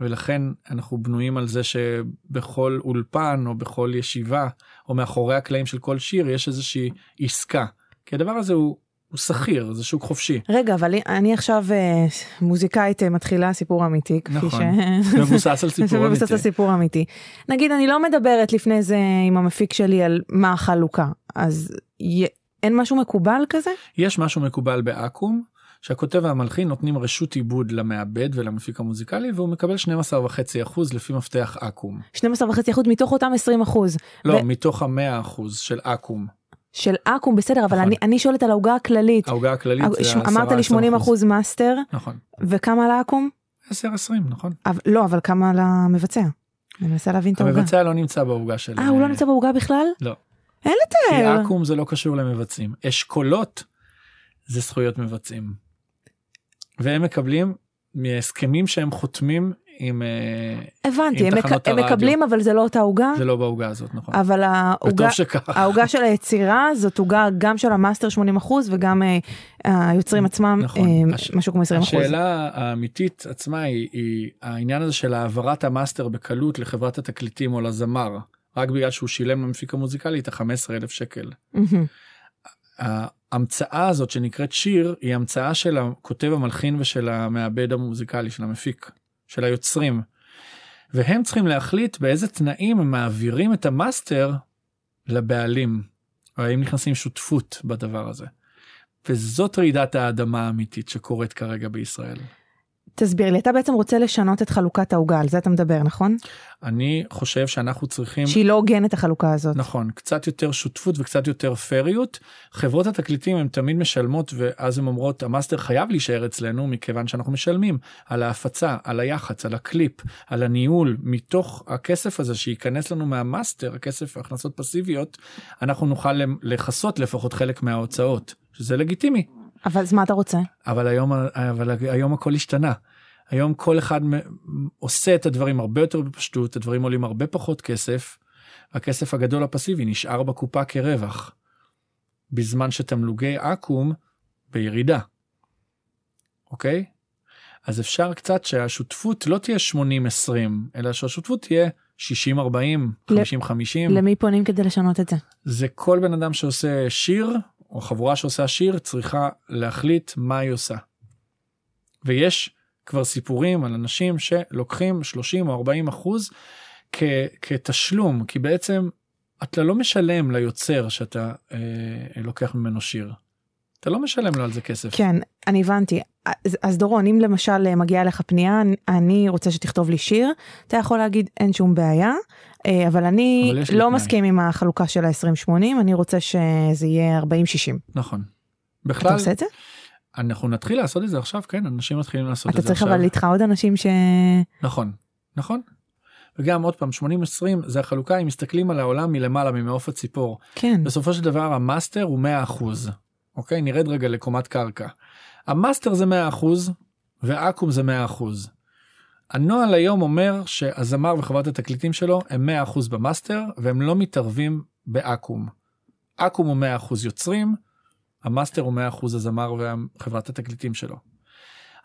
ולכן אנחנו בנויים על זה שבכל אולפן או בכל ישיבה או מאחורי הקלעים של כל שיר יש איזושהי עסקה כי הדבר הזה הוא, הוא שכיר זה שוק חופשי רגע, אבל אני עכשיו אה, מוזיקאית אה, מתחילה סיפור אמיתי, כפי נכון. ש... (laughs) מבוסס על סיפור מבוסס אמיתי. על סיפור אמיתי. נגיד, אני לא מדברת לפני זה עם המפיק שלי על מה החלוקה, אז י... אין משהו מקובל כזה? יש משהו מקובל באקו"ם שהכותב והמלחין נותנים רשות עיבוד למעבד ולמפיק המוזיקלי והוא מקבל 12.5% לפי מפתח אקו"ם. 12.5% מתוך אותם 20%. לא, ו- מתוך ה-100% של אקו"ם. של אקו"ם בסדר, אבל נכון. אני, אני שואלת על העוגה הכללית. העוגה הכללית זה ש- 10 אמרת לי 80 אחוז מאסטר, נכון. וכמה לאקו"ם? 10-20 נכון. אבל, לא, אבל כמה למבצע? אני מנסה להבין את העוגה. המבצע לא נמצא בעוגה של... אה, הוא לא נמצא בעוגה בכלל? לא. אין כי לתאר. אקו"ם זה לא קשור למבצעים. אשכולות זה זכויות מבצעים. והם מקבלים מהסכמים שהם חותמים עם... אה, הבנתי, עם הם, מק... הם. מקבלים, אבל זה לא אותה עוגה? זה לא בעוגה הזאת נכון. אבל העוגה, של היצירה זאת עוגה גם של המאסטר 80 אחוז וגם אה, היוצרים עצמם נכון. אה, הש- משהו כמו 20 אחוז. השאלה האמיתית עצמה היא, היא העניין הזה של העברת המאסטר בקלות לחברת התקליטים או לזמר רק בגלל שהוא שילם למפיק המוזיקלי את ה-15 אלף שקל. ההמצאה הזאת שנקראת שיר היא המצאה של הכותב המלחין ושל המעבד המוזיקלי של המפיק של היוצרים. והם צריכים להחליט באיזה תנאים הם מעבירים את המאסטר לבעלים. או האם נכנסים שותפות בדבר הזה. וזאת רעידת האדמה האמיתית שקורית כרגע בישראל. תסביר לי, אתה בעצם רוצה לשנות את חלוקת העוגה, על זה אתה מדבר, נכון? אני חושב שאנחנו צריכים שהיא לא הוגנת החלוקה הזאת. נכון קצת יותר שותפות וקצת יותר פריות חברות התקליטים הן תמיד משלמות ואז הן אומרות המאסטר חייב להישאר אצלנו מכיוון שאנחנו משלמים על ההפצה על היח"צ על הקליפ על הניהול מתוך הכסף הזה שייכנס לנו מהמאסטר הכסף הכנסות פסיביות אנחנו נוכל לכסות לפחות חלק מההוצאות שזה לגיטימי אבל אז מה אתה רוצה? אבל היום אבל היום הכל השתנה. היום כל אחד עושה את הדברים הרבה יותר בפשטות הדברים עולים הרבה פחות כסף. הכסף הגדול הפסיבי נשאר בקופה כרווח. בזמן שתמלוגי אקו"ם בירידה. אוקיי? אז אפשר קצת שהשותפות לא תהיה 80-20 אלא שהשותפות תהיה 60-40 50-50 למי פונים כדי לשנות את זה? זה כל בן אדם שעושה שיר או חבורה שעושה שיר צריכה להחליט מה היא עושה. ויש כבר סיפורים על אנשים שלוקחים 30 או 40 אחוז כ- כתשלום כי בעצם אתה לא משלם ליוצר שאתה אה, לוקח ממנו שיר. אתה לא משלם לו על זה כסף. כן, אני הבנתי. אז, אז דורון, אם למשל אה, מגיעה אליך פנייה, אני- רוצה שתכתוב לי שיר, אתה יכול להגיד אין שום בעיה, אבל אני אבל לא. מסכים עם החלוקה של ה-20-80, אני רוצה שזה יהיה 40-60. נכון. אתה בכלל עושה את זה? אנחנו נתחיל לעשות את זה עכשיו כן אנשים מתחילים לעשות אתה את זה צריך עכשיו. אבל איתך עוד אנשים ש... נכון, נכון. וגם עוד פעם 80-20 זה החלוקה אם מסתכלים על העולם מלמעלה ממעוף הציפור. כן, בסופו של דבר המאסטר הוא 100%. אוקיי? נרד רגע לקומת קרקע. המאסטר זה 100% ואקו"ם זה 100%. הנוהל היום אומר שהזמר וחברת התקליטים שלו הם 100% במאסטר והם לא מתערבים באקו"ם. אקו"ם הוא 100% יוצרים, המאסטר הוא 100% הזמר וחברת התקליטים שלו.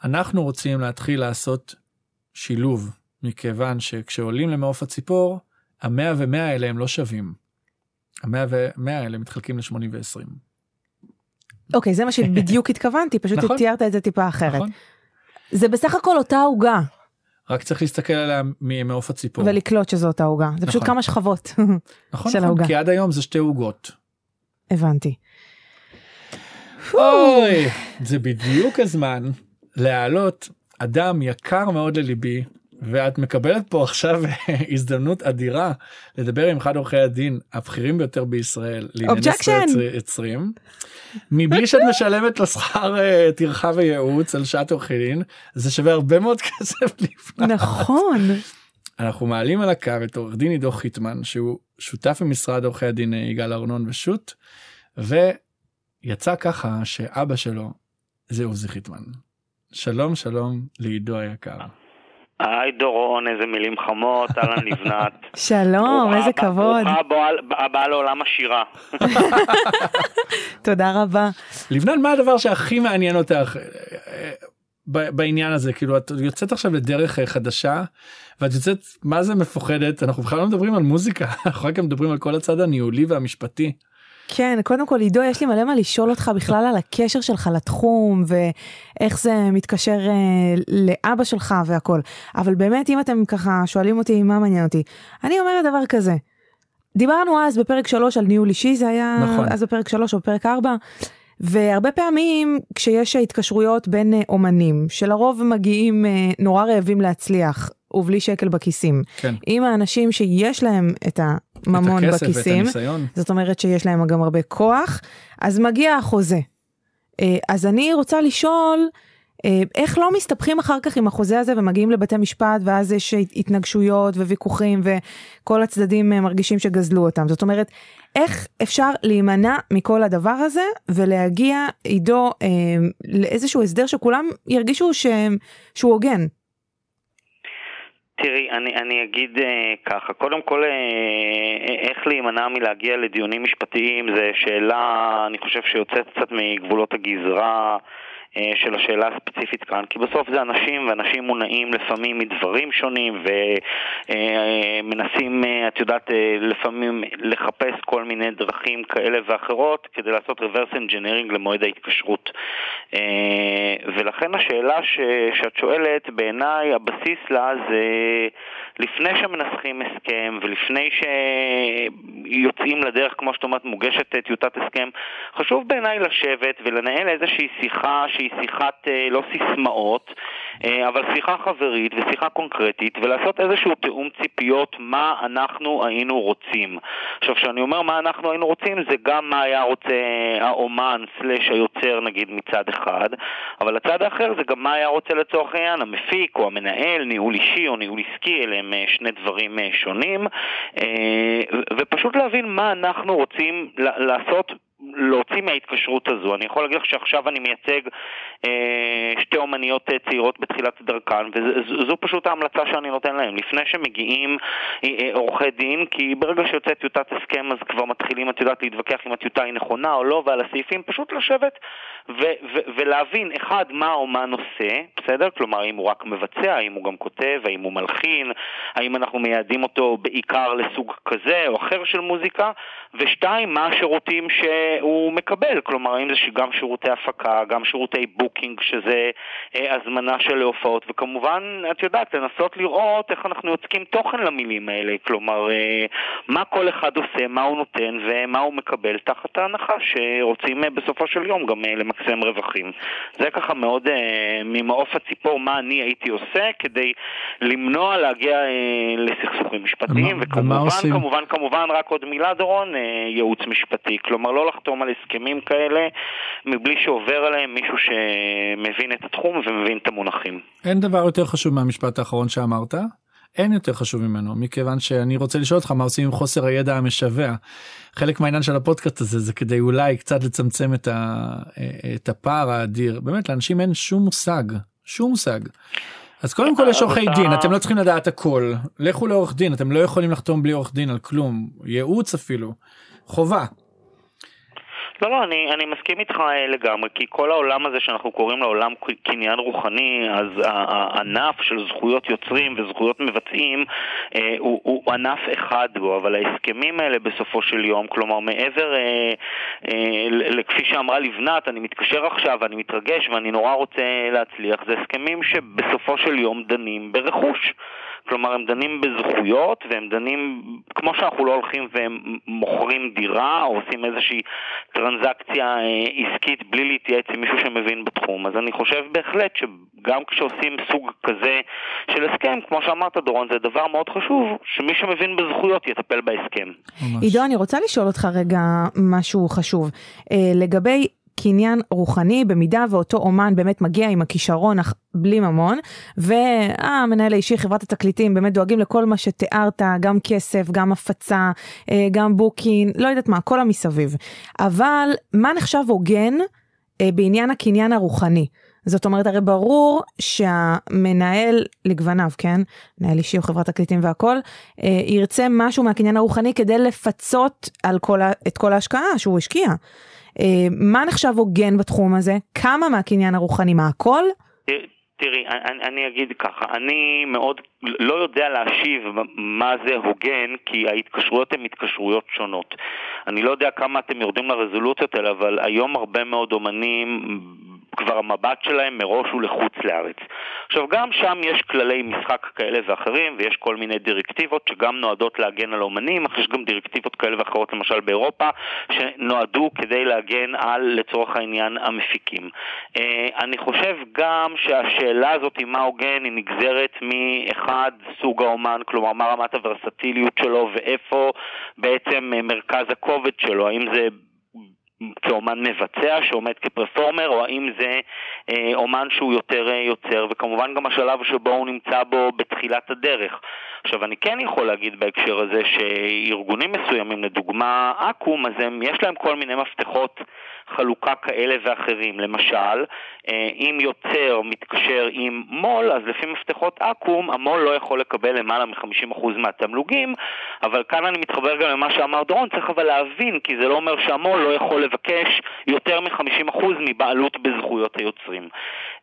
אנחנו רוצים להתחיל לעשות שילוב מכיוון שכשעולים למעוף הציפור המאה ומאה האלה הם לא שווים. המאה ומאה האלה מתחלקים ל-80 ו-20. אוקיי, זה מה שבדיוק (laughs) התכוונתי, פשוט נכון. תיארת את זה טיפה אחרת. נכון? זה בסך הכל אותה עוגה. רק צריך להסתכל עליה ממעוף הציפור. ולקלוט שזו אותה עוגה. זה פשוט נכון. כמה שכבות. (laughs) נכון, של נכון, העוגה. כי עד היום זה שתי עוגות. הבנתי. אוי, זה בדיוק הזמן להעלות אדם יקר מאוד לליבי, ואת מקבלת פה עכשיו (laughs) הזדמנות אדירה לדבר עם אחד עורכי הדין הבכירים ביותר בישראל לענייני יוצרים, מבלי שאת משלמת לו שכר אה, טרחה וייעוץ על שעת עורכי דין, זה שווה הרבה מאוד (laughs) כסף לפני. נכון. אנחנו מעלים על הקו את עורך דין עידו חיטמן שהוא שותף במשרד עורכי הדין אה, יגאל ארנון ושות' ויצא ככה שאבא שלו זה עוזי חיטמן. שלום שלום לעידו היקר. היי דורון, איזה מילים חמות, אהלן (laughs) לבנת. שלום, איזה כבוד. ברוכה הבאה- לעולם השירה. (laughs) תודה רבה. לבנן מה הדבר שהכי מעניין אותך אה, ב- בעניין הזה כאילו את יוצאת עכשיו לדרך אה, חדשה ואת יוצאת מה זה מפוחדת אנחנו בכלל לא מדברים על מוזיקה (laughs) אנחנו רק מדברים על כל הצד הניהולי והמשפטי. כן, קודם כל עידו, יש לי מלא מה לשאול אותך בכלל על הקשר שלך לתחום ואיך זה מתקשר אה, לאבא שלך והכל. אבל באמת, אם אתם ככה שואלים אותי מה מעניין אותי, אני אומרת דבר כזה. דיברנו אז בפרק 3 על ניהול אישי, זה היה נכון. אז בפרק 3 או בפרק 4. והרבה פעמים כשיש התקשרויות בין אה, אומנים שלרוב מגיעים אה, נורא רעבים להצליח ובלי שקל בכיסים כן. עם האנשים שיש להם את הממון את הכסף ואת בכיסים הניסיון. זאת אומרת שיש להם גם הרבה כוח, אז מגיע החוזה. אה, אז אני רוצה לשאול, אה, איך לא מסתבכים אחר כך עם החוזה הזה ומגיעים לבתי משפט ואז יש התנגשויות וויכוחים וכל הצדדים אה, מרגישים שגזלו אותם. זאת אומרת, איך אפשר להימנע מכל הדבר הזה ולהגיע עידו אה, לאיזשהו הסדר שכולם ירגישו ש... שהוא הוגן. תראי, אני, אני אגיד אה, ככה, קודם כל, אה, איך להימנע מלהגיע לדיונים משפטיים זה שאלה, אני חושב שיוצאת קצת מגבולות הגזרה. אה, של השאלה הספציפית כאן, כי בסוף זה אנשים, ואנשים מונעים לפעמים מדברים שונים, ומנסים, את יודעת, אה, לפעמים לחפש כל מיני דרכים כאלה ואחרות כדי לעשות reverse engineering למועד ההתקשרות. אה, ולכן השאלה ש, שאת שואלת, בעיניי הבסיס לה זה לפני שמנסחים הסכם ולפני שיוצאים לדרך, כמו שאת אומרת, מוגשת אה, טיוטת הסכם, חשוב בעיניי לשבת ולנהל איזושהי שיחה שהיא שיחת, אה, לא סיסמאות, אבל שיחה חברית ושיחה קונקרטית ולעשות איזשהו תיאום ציפיות מה אנחנו היינו רוצים. עכשיו, כשאני אומר מה אנחנו היינו רוצים, זה גם מה היה רוצה האומן סלש היוצר נגיד מצד אחד, אבל הצד האחר זה גם מה היה רוצה לצורך העניין המפיק או המנהל, ניהול אישי או ניהול עסקי, אלה הם אה, שני דברים אה, שונים, אה, ופשוט להבין מה אנחנו רוצים לעשות להוציא מההתקשרות הזו. אני יכול להגיד לך שעכשיו אני מייצג אה, שתי אומניות אה, צעירות בתחילת דרכן, וזו פשוט ההמלצה שאני נותן להם. לפני שמגיעים אה, אה, עורכי דין, כי ברגע שיוצא טיוטת הסכם אז כבר מתחילים, את יודעת, להתווכח אם הטיוטה היא נכונה או לא, ועל הסעיפים, פשוט לשבת ולהבין, אחד, מה האומן עושה, בסדר? כלומר, האם הוא רק מבצע, האם הוא גם כותב, האם הוא מלחין, האם אנחנו מייעדים אותו בעיקר לסוג כזה או אחר של מוזיקה, ושתיים, מה השירותים שהוא מקבל, כלומר, האם זה גם שירותי הפקה, גם שירותי booking, שזה אה, הזמנה של הופעות, וכמובן, את יודעת, לנסות לראות איך אנחנו יוצקים תוכן למילים האלה, כלומר, אה, מה כל אחד עושה, מה הוא נותן ומה הוא מקבל, תחת ההנחה שרוצים אה, בסופו של יום גם אה, למקסם רווחים. זה ככה מאוד אה, ממעוף הציפור, מה אני הייתי עושה כדי למנוע להגיע אה, לסכסוכים משפטיים, ומה- ומה וכמובן, עושים? כמובן, כמובן, רק עוד מילה, דורון, אה, ייעוץ משפטי. כלומר, לא לחתום על הסכמים כאלה מבלי שעובר עליהם מישהו שמבין את התחום ומבין את המונחים. אין דבר יותר חשוב מהמשפט האחרון שאמרת. אין יותר חשוב ממנו מכיוון שאני רוצה לשאול אותך מה עושים עם חוסר הידע המשווע. חלק מהעניין של הפודקאסט הזה זה כדי אולי קצת לצמצם את, ה, את הפער האדיר באמת לאנשים אין שום מושג שום מושג. אז קודם כל יש עורכי דין אתם לא צריכים לדעת הכל לכו לעורך דין אתם לא יכולים לחתום בלי עורך דין על כלום ייעוץ אפילו חובה. לא, לא, אני, אני מסכים איתך אה, לגמרי, כי כל העולם הזה שאנחנו קוראים לו עולם קניין רוחני, אז הענף של זכויות יוצרים וזכויות מבצעים אה, הוא, הוא ענף אחד בו, אבל ההסכמים האלה בסופו של יום, כלומר מעבר, אה, אה, לכפי שאמרה לבנת, אני מתקשר עכשיו ואני מתרגש ואני נורא רוצה להצליח, זה הסכמים שבסופו של יום דנים ברכוש. כלומר, הם דנים בזכויות והם דנים, כמו שאנחנו לא הולכים והם מוכרים דירה או עושים איזושהי טרנזקציה אה, עסקית בלי להתייעץ עם מישהו שמבין בתחום. אז אני חושב בהחלט שגם כשעושים סוג כזה של הסכם, כמו שאמרת דורון, זה דבר מאוד חשוב, שמי שמבין בזכויות יטפל בהסכם. עידו, אני רוצה לשאול אותך רגע משהו חשוב. אה, לגבי קניין רוחני במידה ואותו אומן באמת מגיע עם הכישרון אך בלי ממון והמנהל האישי חברת התקליטים באמת דואגים לכל מה שתיארת גם כסף גם הפצה אה, גם booking לא יודעת מה כל המסביב אבל מה נחשב הוגן אה, בעניין הקניין הרוחני. זאת אומרת הרי ברור שהמנהל לגווניו כן מנהל אישי או חברת תקליטים והכל אה, ירצה משהו מהקניין הרוחני כדי לפצות על כל ה, את כל ההשקעה שהוא השקיע. אה, מה נחשב הוגן בתחום הזה? כמה מהקניין הרוחני? מה הכל? תראי, אני, אני אגיד ככה, אני מאוד לא יודע להשיב מה זה הוגן, כי ההתקשרויות הן התקשרויות שונות. אני לא יודע כמה אתם יורדים לרזולוציות האלה, אבל היום הרבה מאוד אומנים כבר המבט שלהם מראש הוא לחוץ לארץ. עכשיו גם שם יש כללי משחק כאלה ואחרים ויש כל מיני דירקטיבות שגם נועדות להגן על אומנים, אך יש גם דירקטיבות כאלה ואחרות למשל באירופה שנועדו כדי להגן על לצורך העניין המפיקים. אה, אני חושב גם שהשאלה הזאת מה הוגן היא נגזרת מאחד סוג האומן, כלומר מה רמת הוורסטיליות שלו ואיפה בעצם מרכז הכובד שלו, האם זה כאומן מבצע שעומד כפרפורמר, או האם זה אה, אומן שהוא יותר אה, יוצר, וכמובן גם השלב שבו הוא נמצא בו בתחילת הדרך. עכשיו, אני כן יכול להגיד בהקשר הזה שארגונים מסוימים, לדוגמה אקו"ם, אז הם, יש להם כל מיני מפתחות חלוקה כאלה ואחרים. למשל, אה, אם יוצר מתקשר עם מו"ל, אז לפי מפתחות אקו"ם, המו"ל לא יכול לקבל למעלה מ-50% מהתמלוגים, אבל כאן אני מתחבר גם למה שאמר דורון, צריך אבל להבין, כי זה לא אומר שהמו"ל לא יכול לבקש יותר מ-50% מבעלות בזכויות היוצרים.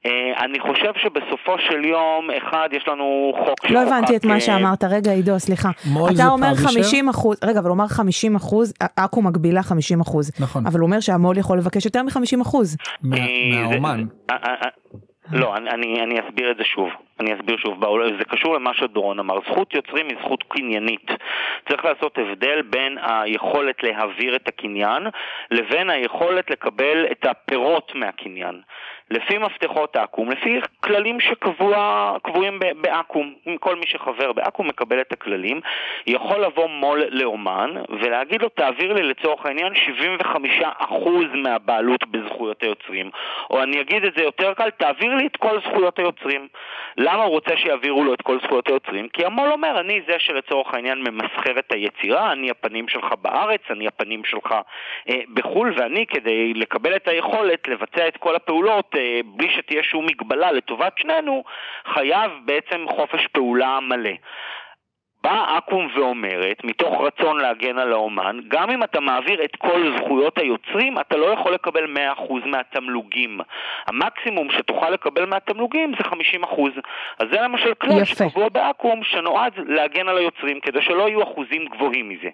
אה, אני חושב שבסופו של יום, אחד, יש לנו חוק לא הבנתי את מה שאמרת, רגע עידו, סליחה. אתה אומר 50 אחוז, רגע, אבל הוא אמר 50 אחוז, אקו מגבילה 50 אחוז. נכון. אבל הוא אומר שהמו"ל יכול לבקש יותר מ-50 אחוז. מהאומן. לא, אני, אני, אני אסביר את זה שוב. אני אסביר שוב. זה קשור למה שדורון אמר. זכות יוצרים היא זכות קניינית. צריך לעשות הבדל בין היכולת להעביר את הקניין לבין היכולת לקבל את הפירות מהקניין. לפי מפתחות אקו"ם, לפי כללים שקבועים באקו"ם, כל מי שחבר באקו"ם מקבל את הכללים, יכול לבוא מו"ל לאומן ולהגיד לו תעביר לי לצורך העניין 75% מהבעלות בזכויות היוצרים, או אני אגיד את זה יותר קל, תעביר לי את כל זכויות היוצרים. למה הוא רוצה שיעבירו לו את כל זכויות היוצרים? כי המו"ל אומר, אני זה שלצורך העניין ממסחר את היצירה, אני הפנים שלך בארץ, אני הפנים שלך אה, בחו"ל, ואני כדי לקבל את היכולת לבצע את כל הפעולות בלי שתהיה שום מגבלה לטובת שנינו, חייב בעצם חופש פעולה מלא. באה אקו"ם ואומרת, מתוך רצון להגן על האומן, גם אם אתה מעביר את כל זכויות היוצרים, אתה לא יכול לקבל 100% מהתמלוגים. המקסימום שתוכל לקבל מהתמלוגים זה 50%. אז זה למשל כלל שקבוע באקו"ם שנועד להגן על היוצרים, כדי שלא יהיו אחוזים גבוהים מזה.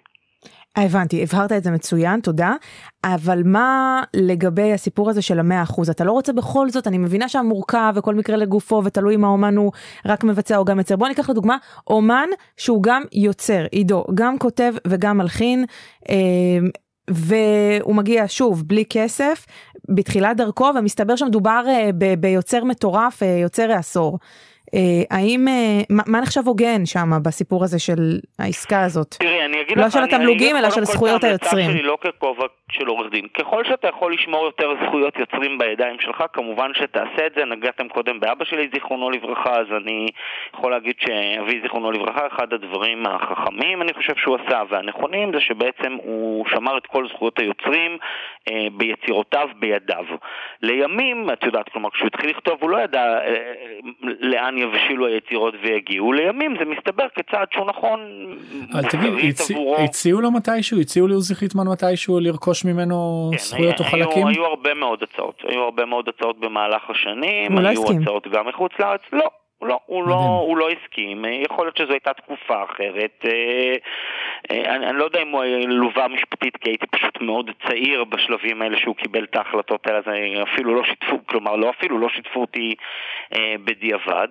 הבנתי, הבהרת את זה מצוין, תודה. אבל מה לגבי הסיפור הזה של המאה אחוז? אתה לא רוצה בכל זאת, אני מבינה שהמורכב וכל מקרה לגופו ותלוי אם האומן הוא רק מבצע או גם יוצר. בוא ניקח לדוגמה אומן שהוא גם יוצר, עידו, גם כותב וגם מלחין. אה, והוא מגיע שוב בלי כסף בתחילת דרכו ומסתבר שמדובר אה, ביוצר מטורף, אה, יוצר העשור. אה, האם, אה, מה, מה נחשב הוגן שם בסיפור הזה של העסקה הזאת? תראי, אני אגיד לא לך, של התמלוגים, אלא של זכויות היוצרים. שלי לא ככובע של עורך דין. ככל שאתה יכול לשמור יותר זכויות יוצרים בידיים שלך, כמובן שתעשה את זה. נגעתם קודם באבא שלי, זיכרונו לברכה, אז אני יכול להגיד שאבי, זיכרונו לברכה, אחד הדברים החכמים, אני חושב שהוא עשה, והנכונים, זה שבעצם הוא שמר את כל זכויות היוצרים ביצירותיו, בידיו. לימים, את יודעת, כלומר, כשהוא התחיל לכתוב, הוא לא ידע אה, לאן יבשילו היצירות ויגיעו. לימים זה מסתבר כצעד שהוא נכון אבל תגיד, הציעו לו מתישהו, הציעו לעוזי חיטמן מתישהו לרכוש ממנו כן, זכויות או חלקים? היו הרבה מאוד הצעות, היו הרבה מאוד הצעות במהלך השנים, לא היו הצעות גם מחוץ לארץ, לא. לא, הוא לא, הוא לא הסכים, יכול להיות שזו הייתה תקופה אחרת. אה, אה, אני, אני לא יודע אם הוא לווה משפטית, כי הייתי פשוט מאוד צעיר בשלבים האלה שהוא קיבל את ההחלטות האלה, אז אפילו לא שיתפו, כלומר, לא אפילו, לא שיתפו אותי אה, בדיעבד.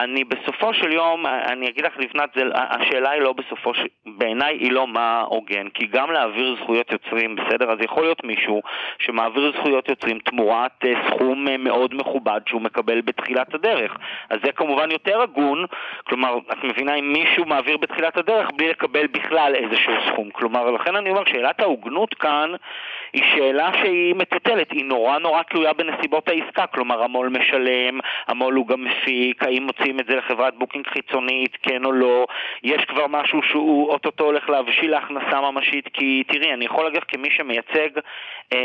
אני בסופו של יום, אני אגיד לך לבנת, זה, השאלה היא לא בסופו של... בעיניי היא לא מה הוגן, כי גם להעביר זכויות יוצרים, בסדר? אז יכול להיות מישהו שמעביר זכויות יוצרים תמורת אה, סכום אה, מאוד מכובד שהוא מקבל בתחילת הדרך. אז זה כמובן יותר הגון, כלומר, את מבינה אם מישהו מעביר בתחילת הדרך בלי לקבל בכלל איזשהו סכום. כלומר, לכן אני אומר, שאלת ההוגנות כאן היא שאלה שהיא מטוטלת, היא נורא נורא תלויה בנסיבות העסקה, כלומר המו"ל משלם, המו"ל הוא גם מפיק, האם מוציאים את זה לחברת booking חיצונית, כן או לא, יש כבר משהו שהוא אוטוטו הולך להבשיל להכנסה ממשית, כי תראי, אני יכול להגיד כמי שמייצג אה,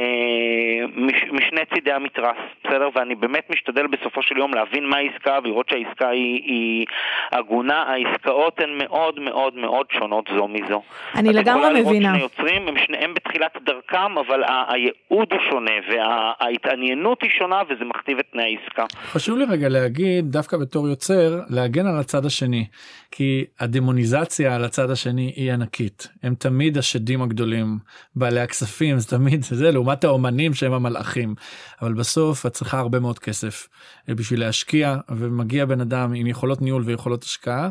מש, משני צידי המתרס, בסדר? ואני באמת משתדל בסופו של יום להבין מה העסקה ולראות שהעסקה היא, היא הגונה, העסקאות הן מאוד מאוד מאוד שונות זו מזו. אני לגמרי מבינה. שני יוצרים, הם שניהם בתחילת דרכם, אבל הייעוד הוא שונה וההתעניינות היא שונה וזה מכתיב את תנאי העסקה. חשוב לי רגע להגיד, דווקא בתור יוצר, להגן על הצד השני. כי הדמוניזציה על הצד השני היא ענקית. הם תמיד השדים הגדולים, בעלי הכספים, זה תמיד (laughs) זה, לעומת האומנים שהם המלאכים. אבל בסוף את צריכה הרבה מאוד כסף בשביל להשקיע, ומגיע בן אדם עם יכולות ניהול ויכולות השקעה,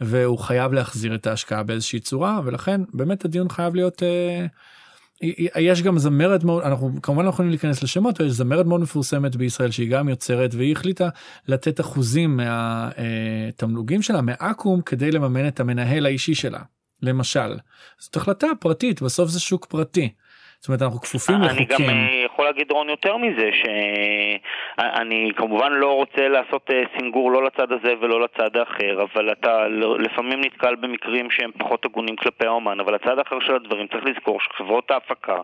והוא חייב להחזיר את ההשקעה באיזושהי צורה, ולכן באמת הדיון חייב להיות... אה, יש גם זמרת מאוד אנחנו כמובן לא יכולים להיכנס לשמות יש זמרת מאוד מפורסמת בישראל שהיא גם יוצרת והיא החליטה לתת אחוזים מהתמלוגים שלה מאקו"ם כדי לממן את המנהל האישי שלה למשל. זאת החלטה פרטית בסוף זה שוק פרטי. זאת אומרת אנחנו כפופים לחוקים. אני גם אה, יכול להגיד רון יותר מזה, שאני כמובן לא רוצה לעשות אה, סינגור לא לצד הזה ולא לצד האחר, אבל אתה לפעמים נתקל במקרים שהם פחות הגונים כלפי האומן, אבל הצד האחר של הדברים צריך לזכור שחברות ההפקה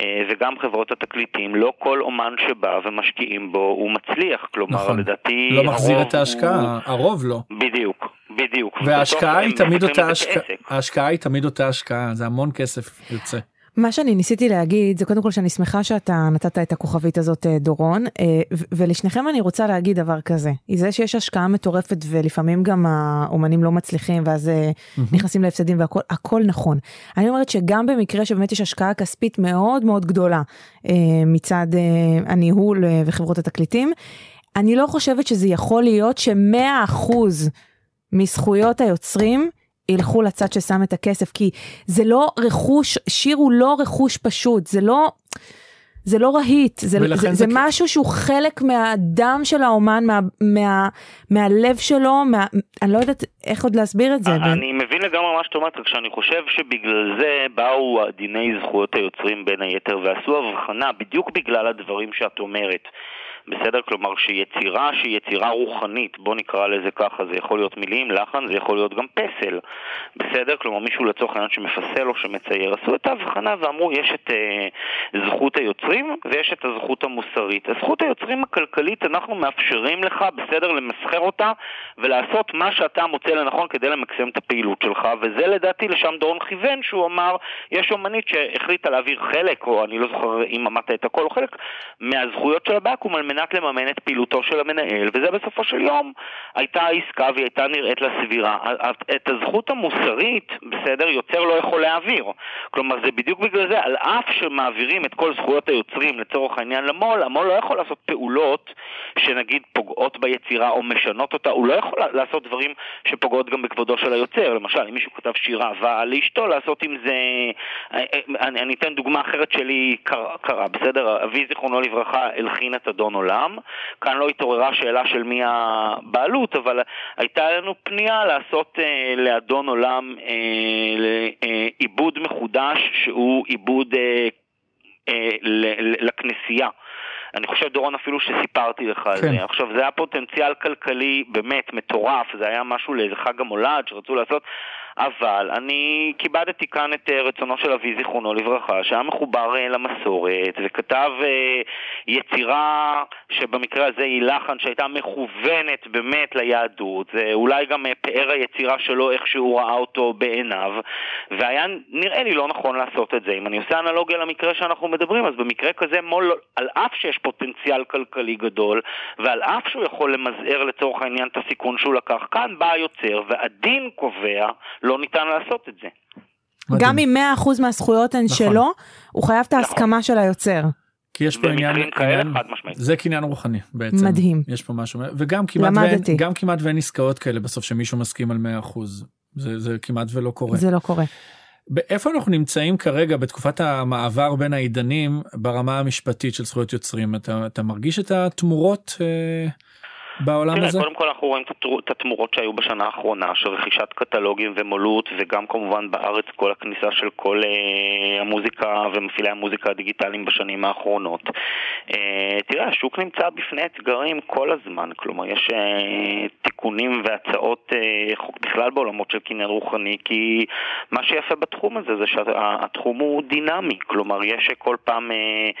אה, וגם חברות התקליטים, לא כל אומן שבא ומשקיעים בו הוא מצליח, כלומר נכון. לדעתי... לא מחזיר את ההשקעה, הוא... הרוב לא. בדיוק. בדיוק. וההשקעה היא תמיד אותה השקעה, ההשקעה היא תמיד אותה השקעה, זה המון כסף יוצא. מה שאני ניסיתי להגיד זה קודם כל שאני שמחה שאתה נתת את הכוכבית הזאת אה, דורון אה, ולשניכם אני רוצה להגיד דבר כזה זה שיש השקעה מטורפת ולפעמים גם האומנים לא מצליחים ואז mm-hmm. נכנסים להפסדים והכל הכל נכון. אני אומרת שגם במקרה שבאמת יש השקעה כספית מאוד מאוד גדולה מצד הניהול וחברות התקליטים אני לא חושבת שזה יכול להיות שמאה אחוז מזכויות היוצרים ילכו לצד ששם את הכסף, כי זה לא רכוש, שיר הוא לא רכוש פשוט, זה לא... זה לא רהיט, זה, זה, זה, זה משהו שהוא חלק מהדם של האומן, מה, מה, מהלב שלו, מה, אני לא יודעת איך עוד להסביר את זה. אני בין... מבין לגמרי מה שאת אומרת, רק שאני חושב שבגלל זה באו דיני זכויות היוצרים בין היתר ועשו הבחנה בדיוק בגלל הדברים שאת אומרת. בסדר? כלומר שיצירה שהיא יצירה רוחנית, בוא נקרא לזה ככה, זה יכול להיות מילים, לחן, זה יכול להיות גם פסל, בסדר? כלומר מישהו לצורך העניין שמפסל או שמצייר, עשו את ההבחנה ואמרו יש את אה, זכות היוצרים ויש את הזכות המוסרית. הזכות היוצרים הכלכלית אנחנו מאפשרים לך, בסדר, למסחר אותה ולעשות מה שאתה מוצא לנכון כדי למקסם את הפעילות שלך, וזה לדעתי לשם דורון כיוון שהוא אמר, יש אומנית שהחליטה להעביר חלק, או אני לא זוכר אם אמרת את הכל או חלק, מהזכויות של הבקו"ם על מנת לממן את פעילותו של המנהל, וזה בסופו של יום הייתה העסקה והיא הייתה נראית לה סבירה. את הזכות המוסרית, בסדר, יוצר לא יכול להעביר. כלומר, זה בדיוק בגלל זה, על אף שמעבירים את כל זכויות היוצרים לצורך העניין למו"ל, המו"ל לא יכול לעשות פעולות שנגיד פוגעות ביצירה או משנות אותה, הוא לא יכול לעשות דברים שפוגעות גם בכבודו של היוצר. למשל, אם מישהו כתב שיר אהבה לאשתו, לעשות עם זה... אני, אני אתן דוגמה אחרת שלי קרה, קרה בסדר? אבי זיכרונו לברכה הלחין את אדון עולם. כאן לא התעוררה שאלה של מי הבעלות, אבל הייתה לנו פנייה לעשות אה, לאדון עולם אה, אה, עיבוד מחודש שהוא עיבוד אה, אה, לכנסייה. אני חושב, דורון, אפילו שסיפרתי לך על כן. זה. עכשיו, זה היה פוטנציאל כלכלי באמת מטורף, זה היה משהו לאיזה חג המולד שרצו לעשות. אבל אני כיבדתי כאן את אה, רצונו של אבי זיכרונו לברכה, שהיה מחובר אה, למסורת, וכתב אה, יצירה שבמקרה הזה היא לחן שהייתה מכוונת באמת ליהדות, זה אולי גם פאר היצירה שלו איך שהוא ראה אותו בעיניו, והיה נראה לי לא נכון לעשות את זה. אם אני עושה אנלוגיה למקרה שאנחנו מדברים, אז במקרה כזה מול, על אף שיש פוטנציאל כלכלי גדול, ועל אף שהוא יכול למזער לצורך העניין את הסיכון שהוא לקח, כאן בא היוצר, והדין קובע, לא ניתן לעשות את זה. גם אם 100% מהזכויות הן נכון. שלו, הוא חייב את ההסכמה נכון. של היוצר. כי יש פה עניין, כאלה, עניין זה קניין רוחני בעצם. מדהים. יש פה משהו, וגם כמעט, ואין, גם כמעט ואין עסקאות כאלה בסוף שמישהו מסכים על 100%. זה, זה כמעט ולא קורה. זה לא קורה. באיפה אנחנו נמצאים כרגע בתקופת המעבר בין העידנים ברמה המשפטית של זכויות יוצרים? אתה, אתה מרגיש את התמורות? אה... בעולם תראה, הזה? קודם כל אנחנו רואים את התמורות שהיו בשנה האחרונה של רכישת קטלוגים ומולות וגם כמובן בארץ כל הכניסה של כל uh, המוזיקה ומפעילי המוזיקה הדיגיטליים בשנים האחרונות. Uh, תראה, השוק נמצא בפני אתגרים כל הזמן, כלומר יש uh, תיקונים והצעות uh, בכלל בעולמות של קניין רוחני כי מה שיפה בתחום הזה זה שהתחום הוא דינמי, כלומר יש כל פעם, uh,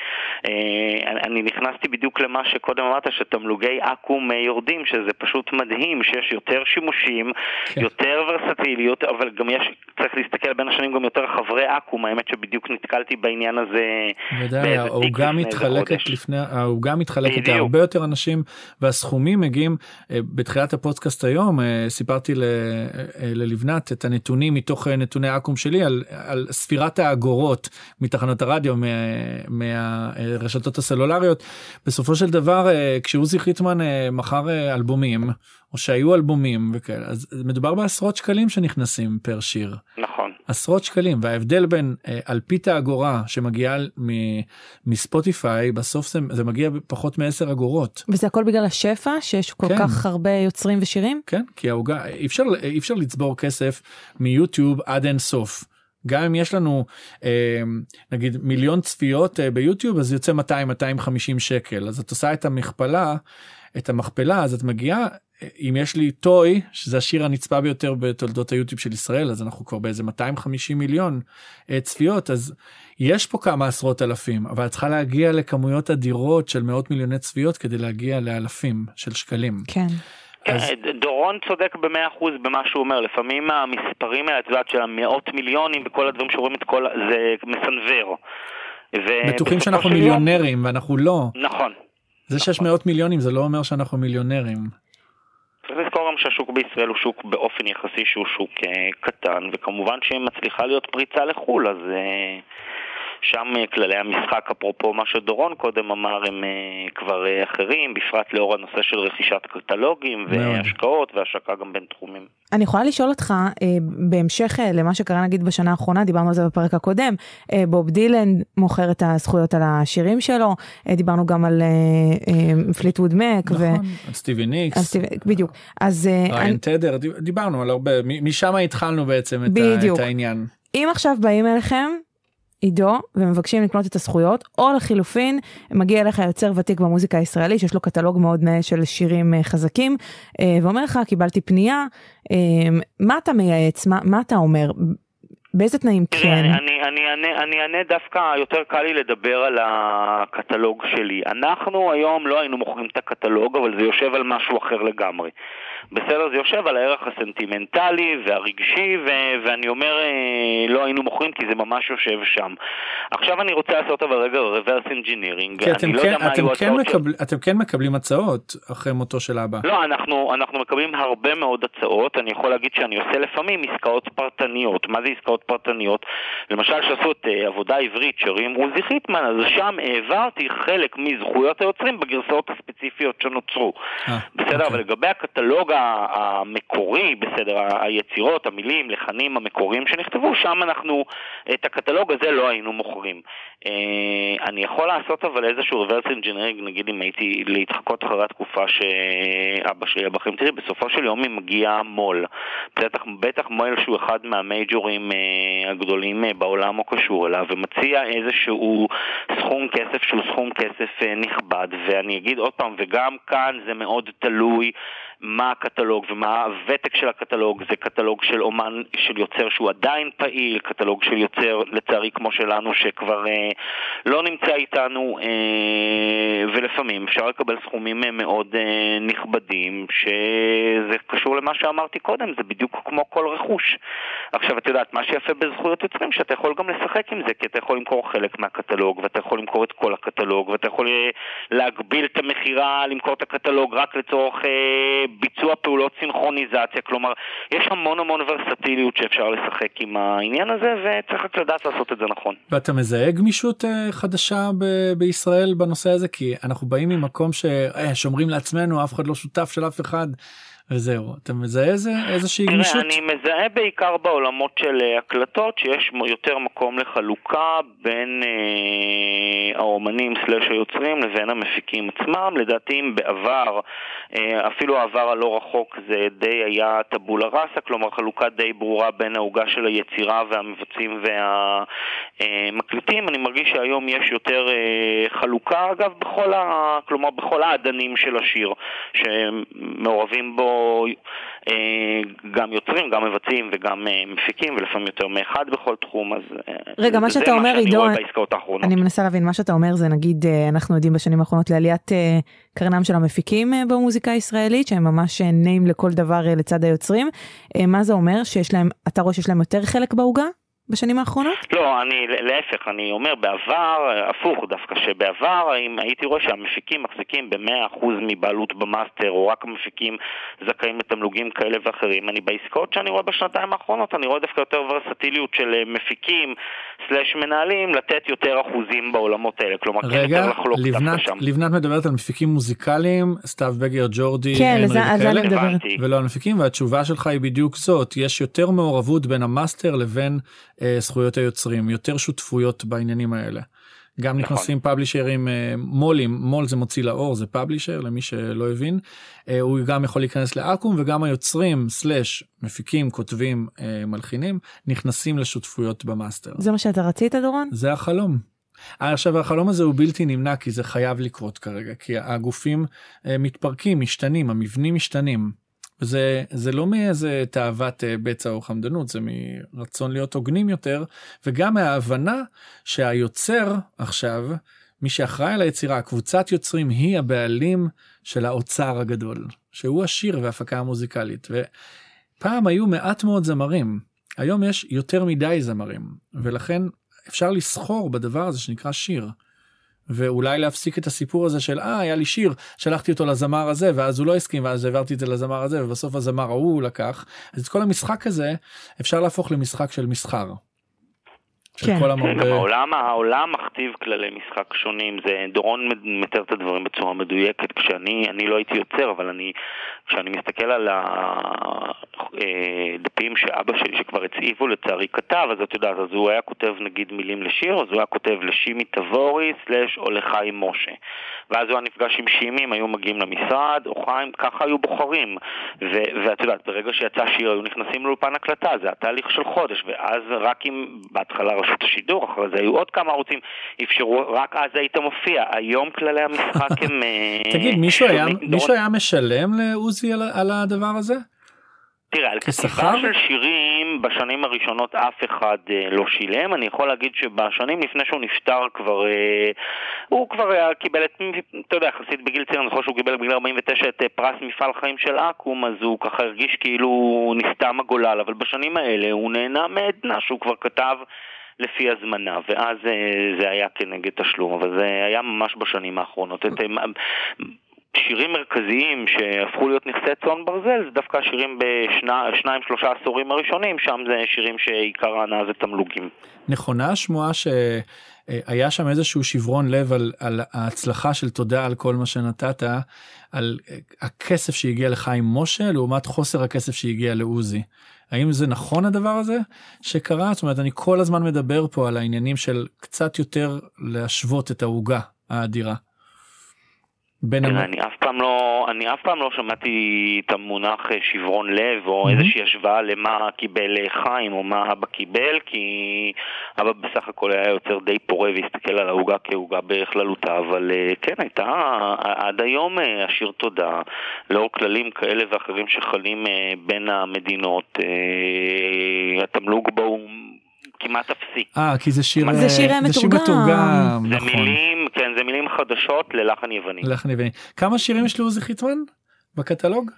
uh, אני נכנסתי בדיוק למה שקודם אמרת שתמלוגי אקו"ם יורדים, שזה פשוט מדהים שיש יותר שימושים, כן. יותר ורסטיליות, אבל גם יש, צריך להסתכל בין השנים גם יותר חברי אקו"ם, האמת שבדיוק נתקלתי בעניין הזה ודאי, העוגה מתחלקת לפני, העוגה מתחלקת להרבה יותר אנשים, והסכומים מגיעים, אה, בתחילת הפודקאסט היום אה, סיפרתי אה, ללבנת את הנתונים מתוך נתוני אקו"ם שלי על, על ספירת האגורות מתחנות הרדיו, מה, מהרשתות הסלולריות. בסופו של דבר כשעוזי חיטמן מכר מכר אה, אלבומים או שהיו אלבומים וכאלה אז מדובר בעשרות שקלים שנכנסים פר שיר. נכון. עשרות שקלים וההבדל בין אה, אלפית האגורה שמגיעה מספוטיפיי בסוף זה, זה מגיע פחות מ-10 אגורות. וזה הכל בגלל השפע שיש כל כן. כך הרבה יוצרים ושירים? כן כי העוגה אי אפשר אי אפשר לצבור כסף מיוטיוב עד אין סוף. גם אם יש לנו אה, נגיד מיליון צפיות אה, ביוטיוב אז יוצא 200 250 שקל. אז את עושה את המכפלה את המכפלה אז את מגיעה אם יש לי טוי שזה השיר הנצפה ביותר בתולדות היוטיוב של ישראל אז אנחנו כבר באיזה 250 מיליון uh, צפיות אז יש פה כמה עשרות אלפים אבל את צריכה להגיע לכמויות אדירות של מאות מיליוני צפיות כדי להגיע לאלפים של שקלים. כן. אז... אה, דורון צודק במאה אחוז במה שהוא אומר, לפעמים המספרים האלה, את יודעת, של המאות מיליונים וכל הדברים שרואים את כל, זה מסנוור. בטוחים שאנחנו מיליונרים. ואנחנו לא. נכון. זה שיש מאות מיליונים זה לא אומר שאנחנו מיליונרים. צריך לזכור גם שהשוק בישראל הוא שוק באופן יחסי שהוא שוק אה, קטן, וכמובן שאם מצליחה להיות פריצה לחו"ל אז... שם אה, כללי המשחק, אפרופו מה שדורון קודם אמר, הם אה, כבר אה, אחרים, בפרט לאור הנושא של רכישת קטלוגים והשקעות והשקה גם בין תחומים. אני יכולה לשאול אותך, בהמשך למה שקרה נגיד בשנה האחרונה, דיברנו על זה בפרק הקודם, בוב דילן מוכר את הזכויות על השירים שלו, דיברנו גם על פליטווד מק. נכון, ו... על סטיבי ניקס. על סטיבי, בדיוק. אז... ריין אני... תדר, דיברנו על הרבה, משם התחלנו בעצם את, את העניין. אם עכשיו באים אליכם עידו ומבקשים לקנות את הזכויות, או לחילופין, מגיע אליך יוצר ותיק במוזיקה הישראלית, שיש לו קטלוג מאוד נאה של שירים אה, חזקים, אה, ואומר לך, קיבלתי פנייה, אה, מה אתה מייעץ, מה, מה אתה אומר? באיזה תנאים כן? אני, אני, אני, אני, אני אענה דווקא, יותר קל לי לדבר על הקטלוג שלי. אנחנו היום לא היינו מוכרים את הקטלוג, אבל זה יושב על משהו אחר לגמרי. בסדר, זה יושב על הערך הסנטימנטלי והרגשי, ו- ואני אומר, אה, לא היינו מוכרים כי זה ממש יושב שם. עכשיו אני רוצה לעשות אבל רגע reverse engineering. כי אתם, לא כן, אתם, כן מקבל, ש... אתם כן מקבלים הצעות אחרי מותו של אבא. לא, אנחנו, אנחנו מקבלים הרבה מאוד הצעות. אני יכול להגיד שאני עושה לפעמים עסקאות פרטניות. מה זה עסקאות פרטניות? למשל, שעשו את uh, עבודה עברית שרים עוזי חיטמן, אז שם העברתי חלק מזכויות היוצרים בגרסאות הספציפיות שנוצרו. 아, אה, בסדר, אוקיי. אבל לגבי הקטלוג המקורי, בסדר, היצירות, המילים, לחנים המקוריים שנכתבו, שם אנחנו, את הקטלוג הזה לא היינו מוכרים. אה, אני יכול לעשות אבל איזשהו reverse engineering, נגיד אם הייתי להתחקות אחרי התקופה שאבא שלי היה בחיים. תראי, בסופו של יום אם מגיע מו"ל, בטח, בטח מו"ל שהוא אחד מהמייג'ורים אה, הגדולים אה, בעולם או קשור אליו, ומציע איזשהו סכום כסף שהוא סכום כסף נכבד, ואני אגיד עוד פעם, וגם כאן זה מאוד תלוי מה הקטלוג ומה הוותק של הקטלוג, זה קטלוג של אומן, של יוצר שהוא עדיין פעיל, קטלוג של יוצר, לצערי כמו שלנו, שכבר אה, לא נמצא איתנו, אה, ולפעמים אפשר לקבל סכומים אה, מאוד אה, נכבדים, שזה קשור למה שאמרתי קודם, זה בדיוק כמו כל רכוש. עכשיו, את יודעת, מה שיפה בזכויות יוצרים, שאתה יכול גם לשחק עם זה, כי אתה יכול למכור חלק מהקטלוג, ואתה יכול למכור את כל הקטלוג, ואתה יכול אה, להגביל את המכירה, למכור את הקטלוג רק לצורך אה, ביצוע פעולות סינכרוניזציה, כלומר, יש המון המון ורסטיליות שאפשר לשחק עם העניין הזה, וצריך רק לדעת לעשות את זה נכון. ואתה מזהה גמישות אה, חדשה ב- בישראל בנושא הזה? כי אנחנו באים ממקום ששומרים לעצמנו, אף אחד לא שותף של אף אחד. וזהו, אתה מזהה איזה, איזושהי גמישות? אני מזהה בעיקר בעולמות של אה, הקלטות שיש יותר מקום לחלוקה בין אה, האומנים סלאש היוצרים לבין המפיקים עצמם. לדעתי אם בעבר, אה, אפילו העבר הלא רחוק זה די היה טבולה ראסה, כלומר חלוקה די ברורה בין העוגה של היצירה והמבצעים והמקליטים. אני מרגיש שהיום יש יותר אה, חלוקה, אגב, בכל ה... כלומר בכל האדנים של השיר, שמעורבים בו אה, גם יוצרים, גם מבצעים וגם אה, מפיקים, ולפעמים יותר מאחד בכל תחום, אז אה, רגע, מה שאתה אומר, עידו. אני מנסה להבין, מה שאתה אומר זה נגיד, אה, אנחנו יודעים בשנים האחרונות לעליית אה, קרנם של המפיקים אה, במוזיקה הישראלית, שהם ממש אה, name לכל דבר אה, לצד היוצרים. אה, מה זה אומר? שיש להם, אתה רואה שיש להם יותר חלק בעוגה בשנים האחרונות? לא, אני, להפך, אני אומר בעבר, אה, הפוך דווקא, שבעבר אם הייתי רואה שהמפיקים מחזיקים ב-100% מבעלות במאסטר, או רק המפיקים זכאים לתמלוגים כאלה ואחרים. אני בעסקאות שאני רואה בשנתיים האחרונות, אני רואה דווקא יותר ורסטיליות של אה, מפיקים סלאש מנהלים, לתת יותר אחוזים בעולמות האלה. כלומר, כן רגע, יותר לחלוק לבנת, דווקא שם. לבנת מדברת על מפיקים מוזיקליים, סתיו בגר, ג'ורדי, כן, הנרי לזה- אני מדברת. ולא על מפיקים, והתשובה שלך היא בדיוק זאת, יש יותר מעורבות בין המאסטר לבין אה, זכויות היוצרים, יותר שותפויות בעניינים האלה. גם נכון. נכנסים publisher ים אה, מו"לים, מו"ל זה מוציא לאור, זה publisher למי שלא הבין, אה, הוא גם יכול להיכנס לאקו"ם וגם היוצרים slash מפיקים, כותבים, אה, מלחינים, נכנסים לשותפויות במאסטר. זה מה שאתה רצית, דורון? זה החלום. אה, עכשיו החלום הזה הוא בלתי נמנע כי זה חייב לקרות כרגע כי הגופים אה, מתפרקים משתנים המבנים משתנים. זה זה לא מאיזה תאוות אה, בצע או חמדנות זה מרצון להיות הוגנים יותר וגם מההבנה שהיוצר עכשיו מי שאחראי על היצירה קבוצת יוצרים היא הבעלים של האוצר הגדול שהוא השיר וההפקה המוזיקלית ופעם היו מעט מאוד זמרים היום יש יותר מדי זמרים ולכן אפשר לסחור בדבר הזה שנקרא שיר. ואולי להפסיק את הסיפור הזה של אה היה לי שיר שלחתי אותו לזמר הזה ואז הוא לא הסכים ואז העברתי את זה לזמר הזה ובסוף הזמר ההוא לקח אז את כל המשחק הזה אפשר להפוך למשחק של מסחר. כן. כל כן. גם העולם, העולם מכתיב כללי משחק שונים, זה דורון מתאר את הדברים בצורה מדויקת, כשאני אני לא הייתי יוצר, אבל אני, כשאני מסתכל על הדפים שאבא שלי שכבר הצעיבו לצערי כתב, אז את יודעת, אז הוא היה כותב נגיד מילים לשיר, אז הוא היה כותב לשימי תבורי סלאש או לחיים משה. ואז הוא היה נפגש עם שימי, הם היו מגיעים למשרד, או חיים, ככה היו בוחרים. ו- ואת יודעת, ברגע שיצא שיר היו נכנסים לאולפן הקלטה, זה היה תהליך של חודש, ואז רק אם בהתחלה רשות השידור, אחרי זה היו עוד כמה ערוצים, אפשרו, רק אז היית מופיע. היום כללי המשחק הם... אה, תגיד מישהו היה. מישהו היה משלם לעוזי על, על הדבר הזה? תראה, על? כתיבה של שירים בשנים הראשונות אף אחד אה, לא שילם. אני יכול להגיד שבשנים לפני שהוא נפטר כבר, אה, הוא כבר היה, קיבל את, אתה יודע, יחסית בגיל צעיר, אני חושב שהוא קיבל בגיל 49 את אה, פרס מפעל חיים של אקו"ם, אז הוא ככה הרגיש כאילו נסתם הגולל, אבל בשנים האלה הוא נהנה מעדנה שהוא כבר כתב. לפי הזמנה, ואז אה, זה היה כנגד תשלום, אבל זה היה ממש בשנים האחרונות. את, אה, שירים מרכזיים שהפכו להיות נכסי צאן ברזל זה דווקא השירים בשניים שלושה עשורים הראשונים, שם זה שירים שעיקר ההנאה זה תמלוגים. נכונה השמועה שהיה שם איזשהו שברון לב על, על ההצלחה של תודה על כל מה שנתת, על הכסף שהגיע לחיים משה לעומת חוסר הכסף שהגיע לעוזי. האם זה נכון הדבר הזה שקרה? זאת אומרת אני כל הזמן מדבר פה על העניינים של קצת יותר להשוות את העוגה האדירה. בין תראה, המ... אני אף פעם לא, אני אף פעם לא שמעתי את המונח אה, שברון לב, או מהמם. איזושהי השוואה למה קיבל אה, חיים, או מה אבא קיבל, כי אבא בסך הכל היה יוצר די פורה והסתכל על העוגה כעוגה בכללותה, אבל אה, כן, הייתה עד היום אשיר תודה, לאור כללים כאלה ואחרים שחלים בין המדינות, התמלוג בו הוא כמעט אפסי. אה, כי זה שיר... זה שיר זה שיר מתורגם. מתורגם, זה נכון. מילים, כן, זה מילים חדשות ללחן יווני. לחן יווני. כמה שירים יש לעוזי חיטמן בקטלוג?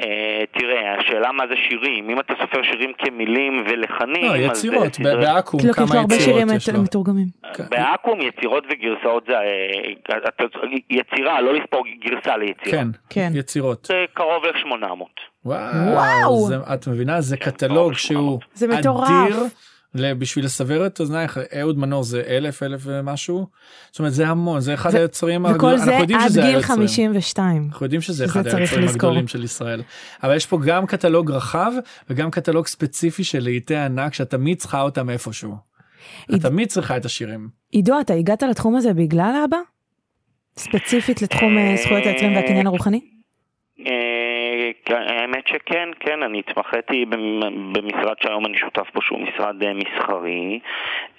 אה, תראה, השאלה מה זה שירים, אם אתה סופר שירים כמילים ולחנים, לא, יצירות, בעכו"ם כאילו, כי יש לו כמה הרבה יצירות שירים. מתורגמים. בעכו"ם יצירות וגרסאות זה, אה, יצירה, לא לספור גרסה ליצירה. כן, כן. יצירות. זה קרוב ל-800. וואו, וואו. זה, את מבינה זה קטלוג שהוא זה מטורף. בשביל לסבר את אוזנייך אהוד מנור זה אלף אלף ומשהו זאת אומרת זה המון זה אחד ו- היוצרים וכל הגדולים זה אנחנו יודעים עד שזה גיל היוצרים. 52. אנחנו יודעים שזה אחד היוצרים לזכור. הגדולים של ישראל אבל יש פה גם קטלוג רחב וגם קטלוג ספציפי של להיטי ענק שאת תמיד צריכה אותם איפשהו. את עיד- תמיד צריכה את השירים. עידו, אתה הגעת לתחום הזה בגלל אבא? ספציפית לתחום אה, זכויות היוצרים והקניין הרוחני? כן, האמת שכן, כן, אני התמחיתי במ- במשרד שהיום אני שותף בו שהוא משרד אה, מסחרי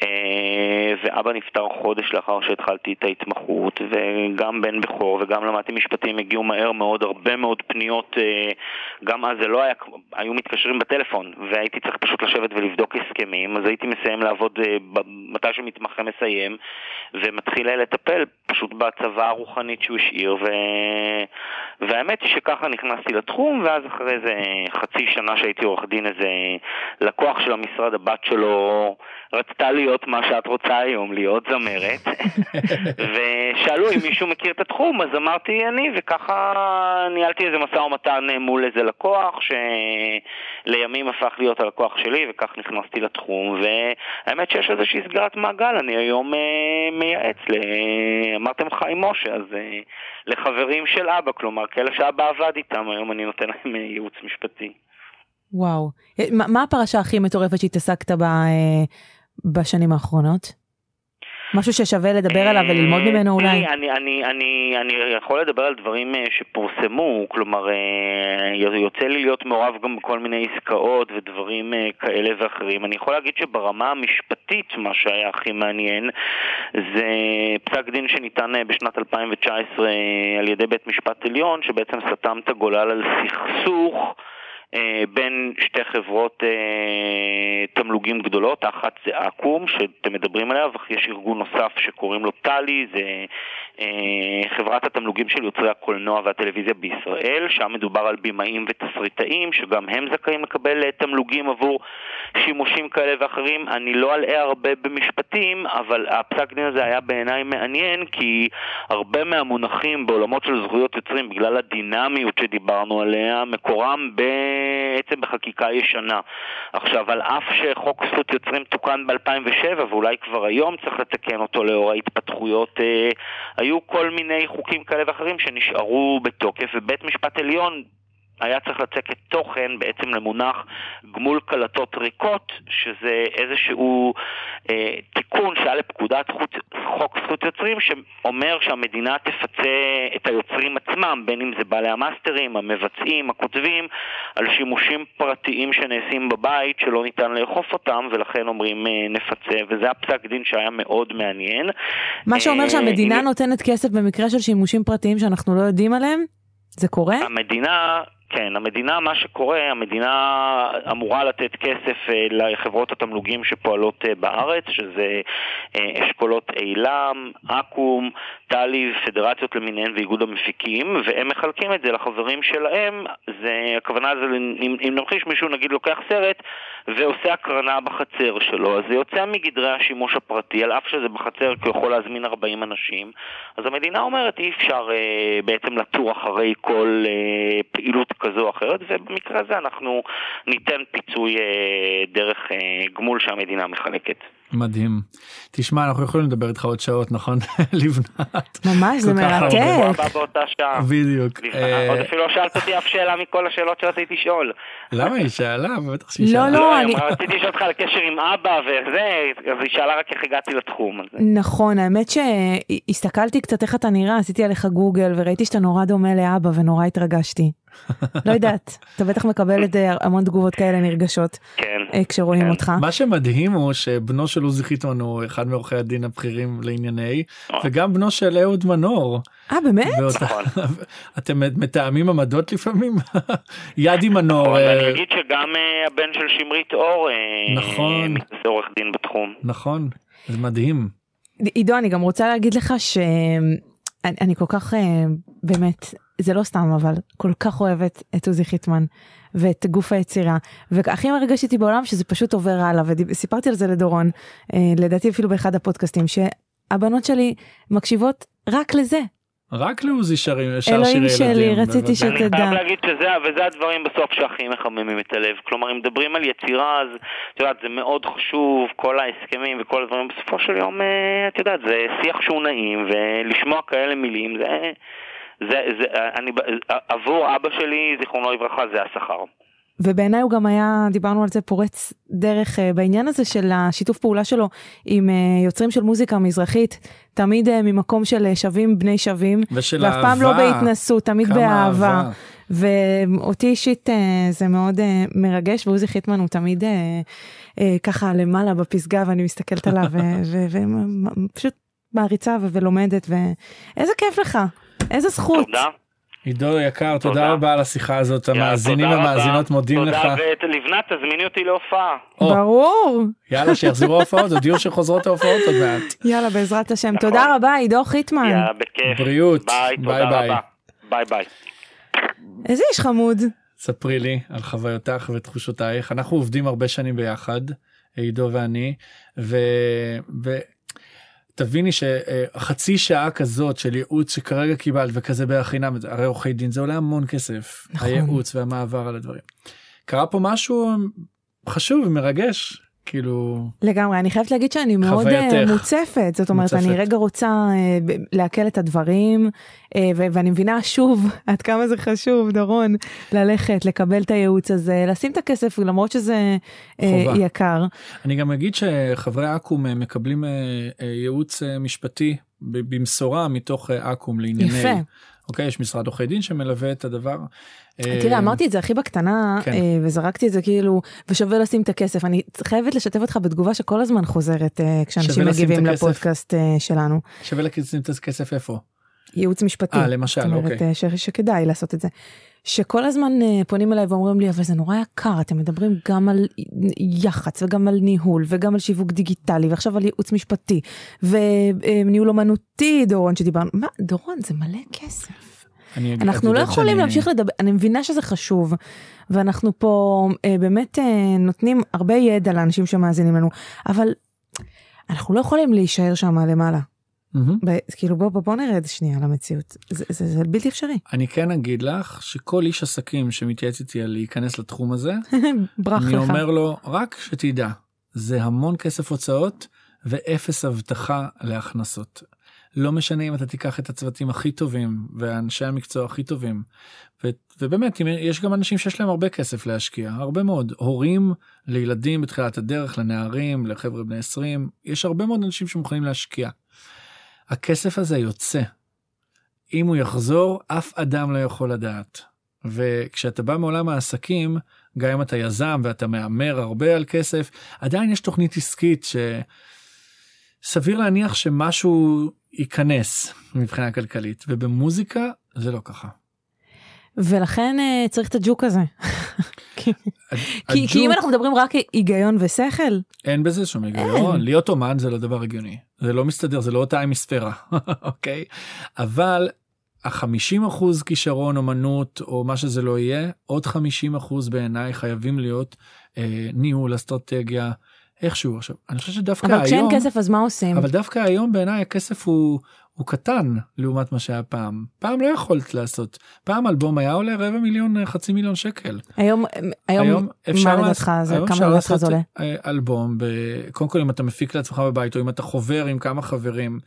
אה, ואבא נפטר חודש לאחר שהתחלתי את ההתמחות וגם בן בכור וגם למדתי משפטים הגיעו מהר מאוד הרבה מאוד פניות אה, גם אז זה לא היה, היו מתקשרים בטלפון והייתי צריך פשוט לשבת ולבדוק הסכמים אז הייתי מסיים לעבוד מתי שמתמחה מסיים ומתחיל לטפל פשוט בהצבה הרוחנית שהוא השאיר ו... והאמת היא שככה נכנסתי לתחום ואז אחרי איזה חצי שנה שהייתי עורך דין איזה לקוח של המשרד הבת שלו רצתה להיות מה שאת רוצה היום, להיות זמרת. (laughs) ושאלו אם מישהו מכיר את התחום? אז אמרתי אני. וככה ניהלתי איזה משא ומתן מול איזה לקוח שלימים הפך להיות הלקוח שלי וכך נכנסתי לתחום. והאמת שיש איזושהי סגירת מעגל. אני היום אה, מייעץ, ל... אמרתם חיים משה אז אה, לחברים של אבא, כלומר כאלה שאבא עבד איתם, היום אני נותן להם אה, ייעוץ משפטי. וואו. אה, מה- הפרשה הכי מטורפת שהתעסקת בה בשנים האחרונות? משהו ששווה לדבר עליו וללמוד אה, ממנו אולי? אני, אני, אני, אני יכול לדבר על דברים אה, שפורסמו, כלומר אה, יוצא לי להיות מעורב גם בכל מיני עסקאות ודברים כאלה ואחרים. אני יכול להגיד שברמה המשפטית מה שהיה הכי מעניין זה פסק דין שניתן בשנת 2019 אה, על ידי בית משפט עליון שבעצם סתם את הגולל על סכסוך בין שתי חברות אה, תמלוגים גדולות, האחת זה אקו"ם שאתם מדברים עליה, ויש ארגון נוסף שקוראים לו טלי, זה אה, חברת התמלוגים של יוצרי הקולנוע והטלוויזיה בישראל, שם מדובר על בימאים ותסריטאים, שגם הם זכאים לקבל אה, תמלוגים עבור שימושים כאלה ואחרים. אני לא אלאה הרבה במשפטים, אבל הפסק דין הזה היה בעיניי מעניין, כי הרבה מהמונחים בעולמות של זכויות יוצרים, בגלל הדינמיות שדיברנו עליה, מקורם בעצם בחקיקה ישנה. עכשיו, על אף שחוק זכות יוצרים תוקן ב-2007, ואולי כבר היום צריך לתקן אותו לאור ההתפתחויות, אה, היו כל מיני חוקים כאלה ואחרים שנשארו בתוקף, ובית משפט עליון היה צריך לצקת תוכן בעצם למונח גמול קלטות ריקות, שזה איזשהו אה, תיקון שהיה לפקודת חוץ, חוק זכות יוצרים, שאומר שהמדינה תפצה את היוצרים עצמם, בין אם זה בעלי המאסטרים, המבצעים, הכותבים, על שימושים פרטיים שנעשים בבית שלא ניתן לאכוף אותם, ולכן אומרים אה, נפצה, וזה היה פסק דין שהיה מאוד מעניין. מה שאומר אה, שהמדינה אם- נותנת כסף במקרה של שימושים פרטיים שאנחנו לא יודעים עליהם? זה קורה? המדינה, כן, המדינה, מה שקורה, המדינה אמורה לתת כסף אה, לחברות התמלוגים שפועלות אה, בארץ, שזה אה, אשכולות אילם, אקו"ם, טלי, פדרציות למיניהן ואיגוד המפיקים, והם מחלקים את זה לחברים שלהם, זה, הכוונה זה, אם, אם נמחיש מישהו נגיד לוקח סרט ועושה הקרנה בחצר שלו, אז זה יוצא מגדרי השימוש הפרטי, על אף שזה בחצר כי הוא יכול להזמין 40 אנשים, אז המדינה אומרת אי אפשר אה, בעצם לתור אחרי כל אה, פעילות כזו או אחרת, ובמקרה הזה אנחנו ניתן פיצוי אה, דרך אה, גמול שהמדינה מחלקת. מדהים. תשמע אנחנו יכולים לדבר איתך עוד שעות נכון (laughs) לבנת ממש זה מרתק. הבא באותה שעה. בדיוק אה, עוד אפילו לא שאלת אותי אף שאלה מכל השאלות שרציתי לשאול. למה היא שאלה בטח שהיא לא, שאלה. לא. לא, אני- רציתי לשאול אותך על הקשר עם אבא וזה, אז היא שאלה רק איך הגעתי לתחום הזה. נכון האמת שהסתכלתי קצת איך אתה נראה עשיתי עליך גוגל וראיתי שאתה נורא דומה לאבא ונורא התרגשתי. לא יודעת אתה בטח מקבל את זה המון תגובות כאלה נרגשות כן. אה, כשרואים כן. אותך. מה שמדהים הוא שבנו של עוזי חיטמן הוא אחד מעורכי הדין הבכירים לענייני אה. וגם בנו של אהוד מנור. אה באמת? ואותה- נכון. (laughs) אתם מתאמים עמדות לפעמים? (laughs) ידי מנור. אבל אה, אני אגיד שגם אה, הבן של שמרית אור, אה, נכון. זה עורך דין בתחום. נכון זה מדהים. עידו אני גם רוצה להגיד לך שאני אני כל כך אה, באמת זה לא סתם אבל כל כך אוהבת את עוזי חיטמן ואת גוף היצירה והכי מרגש אותי בעולם שזה פשוט עובר הלאה וסיפרתי על זה לדורון אה, לדעתי אפילו באחד הפודקאסטים שהבנות שלי מקשיבות רק לזה רק לעוזי שרים שר אלוהים שירי שלי, ילדים. רציתי בוודאי. שת- אני תדע. חייב להגיד שזה וזה הדברים בסוף שהכי מחממים את הלב. כלומר, אם מדברים על יצירה, אז את יודעת, זה מאוד חשוב, כל ההסכמים וכל הדברים. בסופו של יום, אה, את יודעת, זה שיח שהוא נעים, ולשמוע כאלה מילים, זה... זה, זה, אני, עבור אבא שלי, זיכרונו לברכה, זה השכר. ובעיניי הוא גם היה דיברנו על זה פורץ דרך אה, בעניין הזה של השיתוף פעולה שלו עם אה, יוצרים של מוזיקה מזרחית תמיד אה, ממקום של שווים בני שווים ושל ואף פעם לא אהבה. בהתנסות תמיד כמה באהבה אהבה. ואותי אישית זה מאוד מרגש ועוזי חיטמן הוא תמיד ככה למעלה בפסגה ואני מסתכלת עליו ופשוט מעריצה ולומדת ואיזה כיף לך איזה זכות. תודה. עידו יקר תודה תודה. רבה על השיחה הזאת המאזינים. והמאזינות מודים לך. תודה, ולבנת, תזמיני אותי להופעה. או, ברור יאללה שיחזרו ההופעות הודיעו שחוזרות ההופעות עוד מעט. יאללה בעזרת השם נכון. תודה רבה עידו חיטמן יאללה, בכיף. בריאות. ביי, ביי, תודה ביי. רבה. ביי ביי. איזה איש חמוד. ספרי לי על חוויותך ותחושותייך אנחנו עובדים הרבה שנים ביחד עידו ואני ו... ו... תביני שחצי שעה כזאת של ייעוץ שכרגע קיבלת וכזה בחינם הרי עורכי דין זה עולה המון כסף נכון. הייעוץ והמעבר על הדברים. קרה פה משהו חשוב ומרגש כאילו לגמרי אני חייבת להגיד שאני מאוד אה, חווייתך. מוצפת זאת אומרת אני מוצפת. רגע רוצה אה, לעכל את הדברים אה, ואני מבינה שוב (laughs) עד כמה זה חשוב דורון ללכת לקבל את הייעוץ הזה לשים את הכסף למרות שזה חובה. יקר אני גם אגיד שחברי אקו"ם מקבלים ייעוץ משפטי במשורה מתוך אקו"ם לענייני. יפה. אוקיי יש משרד עורכי דין שמלווה את הדבר. אה, תראה אמרתי את זה הכי בקטנה כן. אה, וזרקתי את זה כאילו ושווה לשים את הכסף אני חייבת לשתף אותך בתגובה שכל הזמן חוזרת אה, כשאנשים מגיבים? לפודקאסט שלנו שווה לשים את הכסף איפה? ייעוץ משפטי. אה, למשל, זאת אומרת, אוקיי. אה, ש, שכדאי לעשות את זה. שכל הזמן אה, פונים אליי ואומרים לי אבל זה נורא יקר אתם מדברים גם על יח"צ וגם על ניהול וגם על שיווק דיגיטלי ועכשיו על ייעוץ משפטי וניהול אומנותי דורון שדיברנו מה דורון זה מלא כסף אני אגיד- אנחנו לא יכולים שאני- להמשיך לדבר אני מבינה שזה חשוב ואנחנו פה אה, באמת אה, נותנים הרבה ידע לאנשים שמאזינים לנו אבל אנחנו לא יכולים להישאר שם למעלה ב- כאילו בוא בוא בוא נרד שנייה למציאות זה, זה, זה בלתי אפשרי אני כן אגיד לך שכל איש עסקים שמתייעץ איתי על להיכנס לתחום הזה (laughs) ברח אני לך. אומר לו רק שתדע זה המון כסף הוצאות ואפס הבטחה להכנסות. לא משנה אם אתה תיקח את הצוותים הכי טובים ואנשי המקצוע הכי טובים ו- ובאמת יש גם אנשים שיש להם הרבה כסף להשקיע הרבה מאוד הורים לילדים בתחילת הדרך לנערים לחבר'ה בני 20 יש הרבה מאוד אנשים שמוכנים להשקיע. הכסף הזה יוצא. אם הוא יחזור אף אדם לא יכול לדעת. וכשאתה בא מעולם העסקים גם אם אתה יזם ואתה מהמר הרבה על כסף עדיין יש תוכנית עסקית שסביר להניח שמשהו ייכנס מבחינה כלכלית ובמוזיקה זה לא ככה. ולכן אה, צריך את הג'וק הזה. (laughs) כי, הג'וק- כי אם אנחנו מדברים רק היגיון ושכל אין בזה שום היגיון. להיות אומן זה לא דבר הגיוני. זה לא מסתדר זה לא אותה המיספירה (laughs) אוקיי? אבל החמישים אחוז כישרון אומנות או מה שזה לא יהיה עוד חמישים אחוז בעיניי חייבים להיות אה, ניהול אסטרטגיה איכשהו. עכשיו אני חושב שדווקא אבל כשאין היום כסף אז מה עושים? אבל דווקא היום בעיניי הכסף הוא הוא קטן לעומת מה שהיה פעם. פעם לא יכולת לעשות. פעם אלבום היה עולה רבע מיליון, אה, חצי מיליון שקל. היום, היום, מה לדעתך זה, כמה לדעתך זה עולה? אה, אלבום, ב... קודם כל אם אתה מפיק לעצמך בבית או אם אתה חובר עם כמה חברים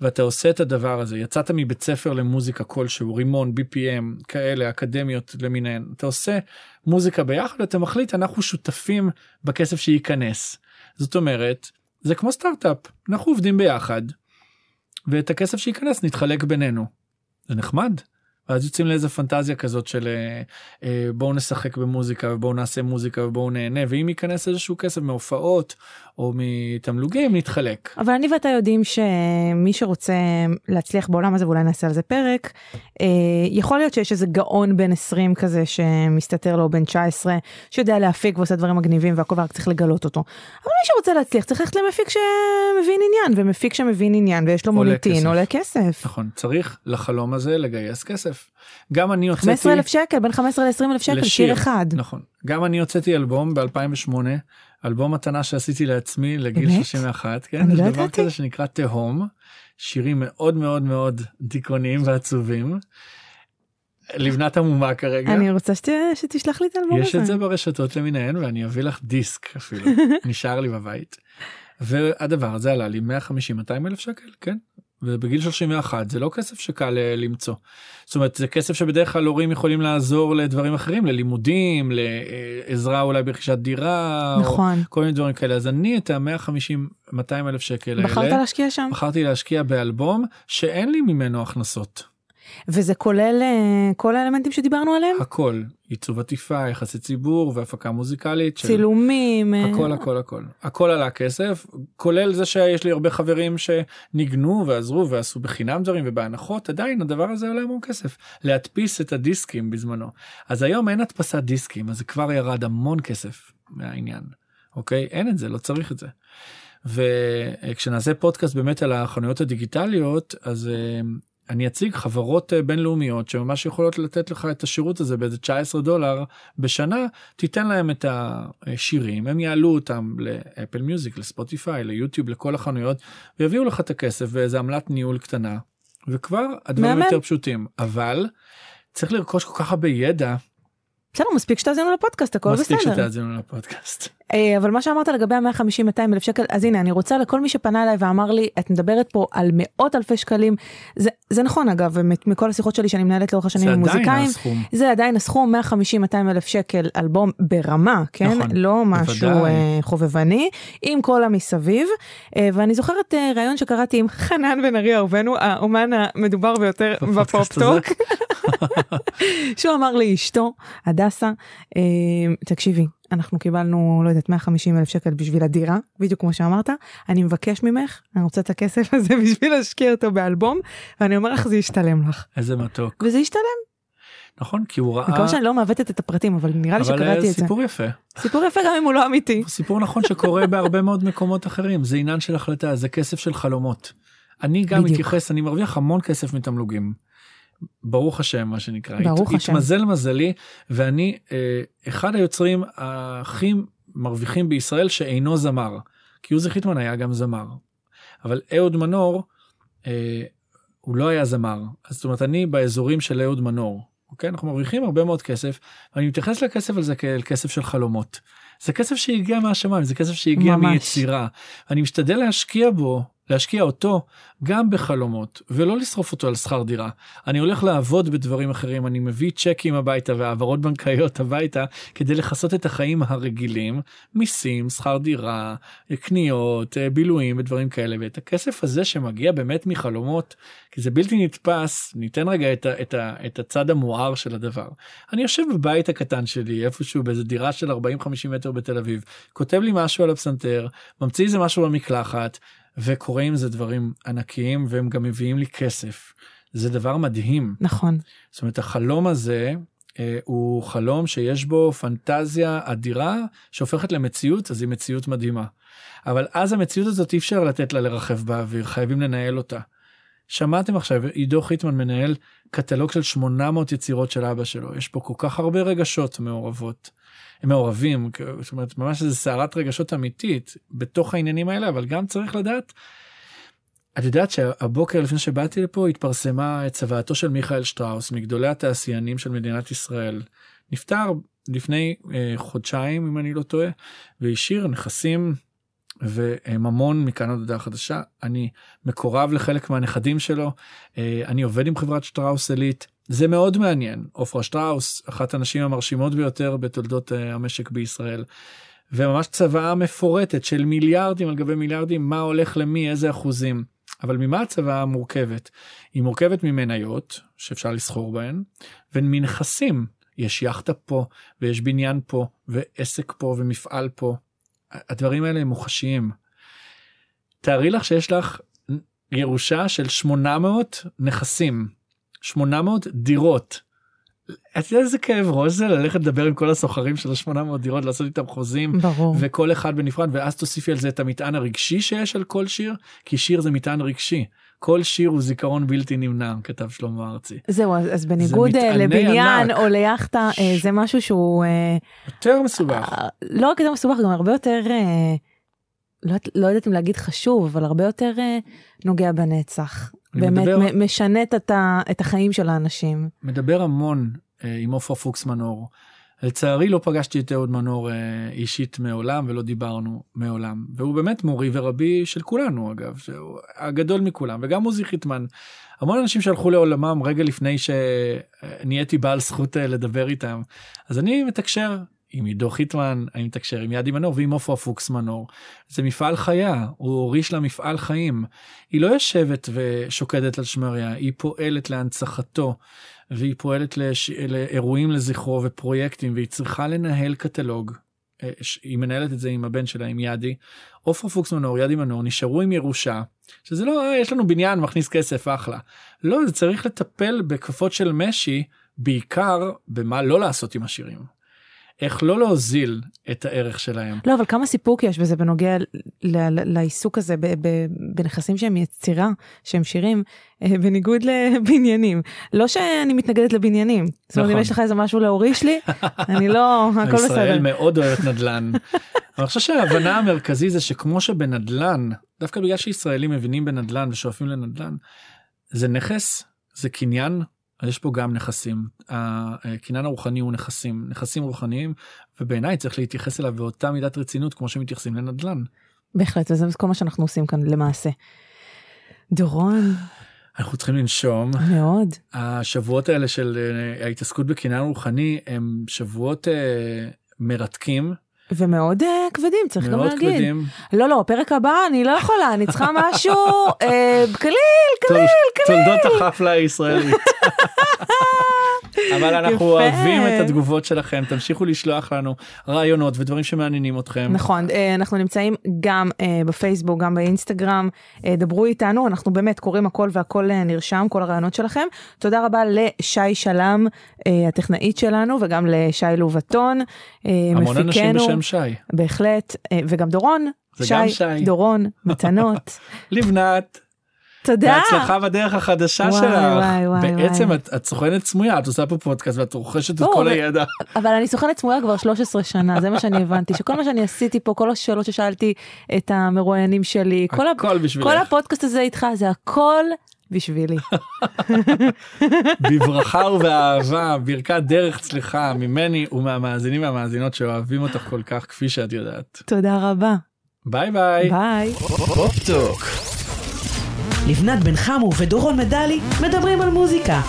ואתה עושה את הדבר הזה, יצאת מבית ספר למוזיקה כלשהו, רימון, BPM, כאלה, אקדמיות למיניהן, אתה עושה מוזיקה ביחד ואתה מחליט אנחנו שותפים בכסף שייכנס. זאת אומרת, זה כמו סטארט-אפ, אנחנו עובדים ביחד. ואת הכסף שייכנס נתחלק בינינו. זה נחמד. ואז יוצאים לאיזה פנטזיה כזאת של אה, אה, בואו נשחק במוזיקה ובואו נעשה מוזיקה ובואו נהנה ואם ייכנס איזשהו כסף מהופעות או מתמלוגים נתחלק. אבל אני ואתה יודעים שמי שרוצה להצליח בעולם הזה ואולי נעשה על זה פרק אה, יכול להיות שיש איזה גאון בן 20 כזה שמסתתר לו בן 19 שיודע להפיק ועושה דברים מגניבים והכל רק צריך לגלות אותו. אבל מי שרוצה להצליח צריך ללכת למפיק שמבין עניין ומפיק שמבין עניין ויש לו מוניטין עולה כסף. נכון צריך לחלום הזה לגייס כסף. גם אני הוצאתי 15 אלף שקל בין 15 ל-20 אלף שקל שיר אחד. נכון גם אני הוצאתי אלבום ב2008 אלבום מתנה שעשיתי לעצמי לגיל באמת? 31 כן אני יש לא דבר ידעתי. כזה שנקרא תהום שירים מאוד מאוד מאוד דיכאוניים ועצובים. לבנת עמומה כרגע אני רוצה שת... שתשלח לי את האלבום הזה. יש את זה ברשתות למיניהן ואני אביא לך דיסק אפילו (laughs) נשאר לי בבית. והדבר הזה עלה לי 150 200 אלף שקל כן ובגיל 31 זה לא כסף שקל אה, למצוא. זאת אומרת זה כסף שבדרך כלל הורים יכולים לעזור לדברים אחרים ללימודים לעזרה אולי ברכישת דירה נכון. או כל מיני דברים כאלה אז אני את ה-150 200 אלף שקל בחרת האלה להשקיע שם בחרתי להשקיע באלבום שאין לי ממנו הכנסות וזה כולל אה, כל האלמנטים שדיברנו עליהם? הכל. עיצוב עטיפה יחסי ציבור והפקה מוזיקלית. של- צילומים אה, הכל הכל הכל. הכל עלה כסף כולל זה שיש לי הרבה חברים שניגנו ועזרו ועשו בחינם דברים ובהנחות עדיין הדבר הזה עולה המון כסף. להדפיס את הדיסקים בזמנו. אז היום אין הדפסת דיסקים אז זה כבר ירד המון כסף מהעניין אוקיי? אין את זה לא צריך את זה. וכשנעשה פודקאסט באמת על החנויות הדיגיטליות אז אה, אני אציג חברות אה, בינלאומיות שממש יכולות לתת לך את השירות הזה באיזה 19 דולר בשנה תיתן להם את השירים הם יעלו אותם לאפל מיוזיק לספוטיפיי ליוטיוב לכל החנויות ויביאו לך את הכסף באיזה עמלת ניהול קטנה וכבר הדברים מהמם. יותר פשוטים אבל צריך לרכוש כל כך הרבה ידע בסדר מספיק שתאזינו לפודקאסט הכל מספיק בסדר. שתאזינו לפודקאסט. אה, אבל מה שאמרת לגבי ה-150 200 אלף שקל אז הנה אני רוצה לכל מי שפנה אליי ואמר לי את מדברת פה על מאות אלפי שקלים זה זה נכון אגב מכל השיחות שלי שאני מנהלת לאורך השנים עם מוזיקאים. זה עדיין הסכום 150 200 אלף שקל אלבום ברמה כן נכון, לא משהו בוודאי. אה, חובבני עם כל המסביב אה, ואני זוכרת ראיון שקראתי עם חנן בן ארי אהובנו האומן המדובר ביותר בפופ-טוק (laughs) שהוא אמר לאשתו הדסה. אה, תקשיבי אנחנו קיבלנו לא יודעת 150 אלף שקל בשביל הדירה בדיוק כמו שאמרת. אני מבקש ממך אני רוצה את הכסף (laughs) הזה בשביל להשקיע אותו באלבום ואני אומר לך זה ישתלם לך. איזה מתוק. וזה ישתלם. נכון כי הוא ראה מקווה שאני לא מעוותת את הפרטים אבל נראה לי אבל שקראתי אה, את זה. סיפור יפה. סיפור יפה גם אם הוא לא אמיתי. (laughs) סיפור נכון שקורה בהרבה מאוד מקומות אחרים. זה עניין של החלטה זה כסף של חלומות. אני גם בדיוק. מתייחס אני מרוויח המון כסף מתמלוגים. ברוך השם מה שנקרא ברוך הת- השם. התמזל מזלי ואני אה, אחד היוצרים הכי מרוויחים בישראל שאינו זמר כי עוזי חיטמן היה גם זמר. אבל אהוד מנור אה, הוא לא היה זמר אז זאת אומרת אני באזורים של אהוד מנור. אוקיי אנחנו מרוויחים הרבה מאוד כסף ואני מתייחס לכסף הזה כאל כסף של חלומות. זה כסף שהגיע מהשמיים זה כסף שהגיע ממש. מיצירה. אני משתדל להשקיע בו להשקיע אותו גם בחלומות ולא לשרוף אותו על שכר דירה. אני הולך לעבוד בדברים אחרים אני מביא צ'קים הביתה והעברות בנקאיות הביתה כדי לכסות את החיים הרגילים מיסים שכר דירה קניות אה, בילויים ודברים כאלה ואת הכסף הזה שמגיע באמת מחלומות כי זה בלתי נתפס ניתן רגע את, ה, את, ה, את הצד המואר של הדבר. אני יושב בבית הקטן שלי איפשהו באיזה דירה של 40-50 מטר בתל אביב כותב לי משהו על הפסנתר ממציא איזה משהו במקלחת וקורה עם זה דברים ענקיים והם גם מביאים לי כסף. זה דבר מדהים. נכון זאת אומרת החלום הזה אה, הוא חלום שיש בו פנטזיה אדירה שהופכת למציאות אז היא מציאות מדהימה. אבל אז המציאות הזאת אי אפשר לתת לה לרחב באוויר חייבים לנהל אותה. שמעתם עכשיו עידו חיטמן מנהל קטלוג של 800 יצירות של אבא שלו יש פה כל כך הרבה רגשות מעורבות. הם מעורבים זאת אומרת ממש איזה סערת רגשות אמיתית בתוך העניינים האלה אבל גם צריך לדעת את יודעת שהבוקר לפני שבאתי לפה התפרסמה צוואתו של מיכאל שטראוס מגדולי התעשיינים של מדינת ישראל. נפטר לפני אה, חודשיים אם אני לא טועה והשאיר נכסים וממון מכאן עד הודעה חדשה אני מקורב לחלק מהנכדים שלו אה, אני עובד עם חברת שטראוס עילית זה מאוד מעניין עופרה שטראוס אחת הנשים המרשימות ביותר בתולדות אה, המשק בישראל. וממש צוואה מפורטת של מיליארדים על גבי מיליארדים מה הולך למי איזה אחוזים. אבל ממה הצוואה מורכבת? היא מורכבת ממניות שאפשר לסחור בהן ומנכסים יש יאכטה פה ויש בניין פה ועסק פה ומפעל פה. הדברים האלה הם מוחשיים. תארי לך שיש לך ירושה של 800 נכסים 800 דירות. את יודעת איזה כאב ראש זה ללכת לדבר עם כל הסוחרים של ה-800 דירות לעשות איתם חוזים ברור. וכל אחד בנפרד ואז תוסיפי על זה את המטען הרגשי שיש על כל שיר כי שיר זה מטען רגשי כל שיר הוא זיכרון בלתי נמנע כתב שלמה ארצי. זהו, אז, בניגוד אה, מטעני לבניין ענק. או ליאכטה, אה, זה משהו שהוא אה, יותר מסובך. אה, לא רק יותר מסובך, גם הרבה יותר, אה, לא, לא יודעת אם להגיד חשוב, אבל הרבה יותר אה, נוגע בנצח. באמת מדבר- משנת את, ה, את החיים של האנשים. מדבר המון אה, עם עופרה פוקס מנור. לצערי לא פגשתי את אהוד מנור אה, אישית מעולם ולא דיברנו מעולם והוא באמת מורי ורבי של כולנו אגב שהוא הגדול מכולם וגם עוזי חיטמן. המון אנשים שהלכו לעולמם רגע לפני שנהייתי בעל זכות אה, לדבר איתם אז אני מתקשר עם עידו חיטמן אני מתקשר עם ידי מנור ועם עופרה פוקס מנור זה מפעל חיה הוא הוריש לה מפעל חיים היא לא יושבת ושוקדת על שמריה היא פועלת להנצחתו והיא פועלת לש... לאירועים לזכרו ופרויקטים והיא צריכה לנהל קטלוג. אה, היא מנהלת את זה עם הבן שלה עם ידי. עופרה פוקס מנור ידי מנור נשארו עם ירושה שזה לא אה, יש לנו בניין מכניס כסף אחלה. לא זה צריך לטפל בכפפות של משי בעיקר במה לא לעשות עם השירים. איך לא להוזיל את הערך שלהם. לא, אבל כמה סיפוק יש בזה בנוגע לעיסוק הזה בנכסים שהם יצירה, שהם שירים, אה, בניגוד לבניינים. לא שאני מתנגדת לבניינים. זאת אומרת, אם נכון. יש לך איזה משהו להוריש לי, (laughs) אני לא, הכל בסדר. ישראל מאוד אוהבת נדל"ן. אני חושב שההבנה המרכזית זה שכמו שבנדל"ן, דווקא בגלל שישראלים מבינים בנדל"ן ושואפים לנדל"ן, זה נכס, זה קניין, אז יש פה גם נכסים. הקניין הרוחני הוא נכסים, נכסים רוחניים, ובעיניי צריך להתייחס אליו באותה מידת רצינות כמו שמתייחסים לנדל"ן. בהחלט, וזה כל מה שאנחנו עושים כאן למעשה. דורון, אנחנו צריכים לנשום. מאוד. השבועות האלה של אה, ההתעסקות בקניין רוחני הם שבועות אה, מרתקים, ומאוד uh, כבדים, צריך גם מאוד להגיד. כבדים. לא, לא, הפרק הבא אני לא יכולה, אני צריכה משהו אה, קליל, קליל, קליל. תולדות החפלה הישראלית. (laughs) אבל אנחנו יפה. אוהבים את התגובות שלכם תמשיכו לשלוח לנו רעיונות ודברים שמעניינים אתכם. נכון, אה, אנחנו נמצאים גם בפייסבוק, גם באינסטגרם, דברו איתנו, אנחנו באמת קוראים הכל והכל נרשם, כל הרעיונות שלכם. תודה רבה לשי שלם, הטכנאית שלנו, וגם לשי לובטון, אה, המון אנשים מפיקנו. בשם שי. בהחלט, אה, וגם דורון, זה גם שי. (laughs) דורון, מתנות. לבנת תודה. בהצלחה בדרך החדשה וואי, שלך. וואי, וואי, בעצם וואי. את, את סוכנת סמויה את עושה פה פודקאסט ואת רוכשת את כל הידע. אבל אני סוכנת סמויה כבר 13 שנה, זה מה שאני הבנתי, שכל מה שאני עשיתי פה, כל השאלות ששאלתי את המרואיינים שלי, כל, ה- הכל בשבילך. כל הפודקאסט הזה איתך, זה הכל בשבילי. (laughs) בברכה ובאהבה ברכת דרך צליחה ממני ומהמאזינים והמאזינות שאוהבים אותך כל כך כפי שאת יודעת. תודה רבה. ביי ביי. ביי. לבנת בן חמו ודורון מדלי מדברים על מוזיקה.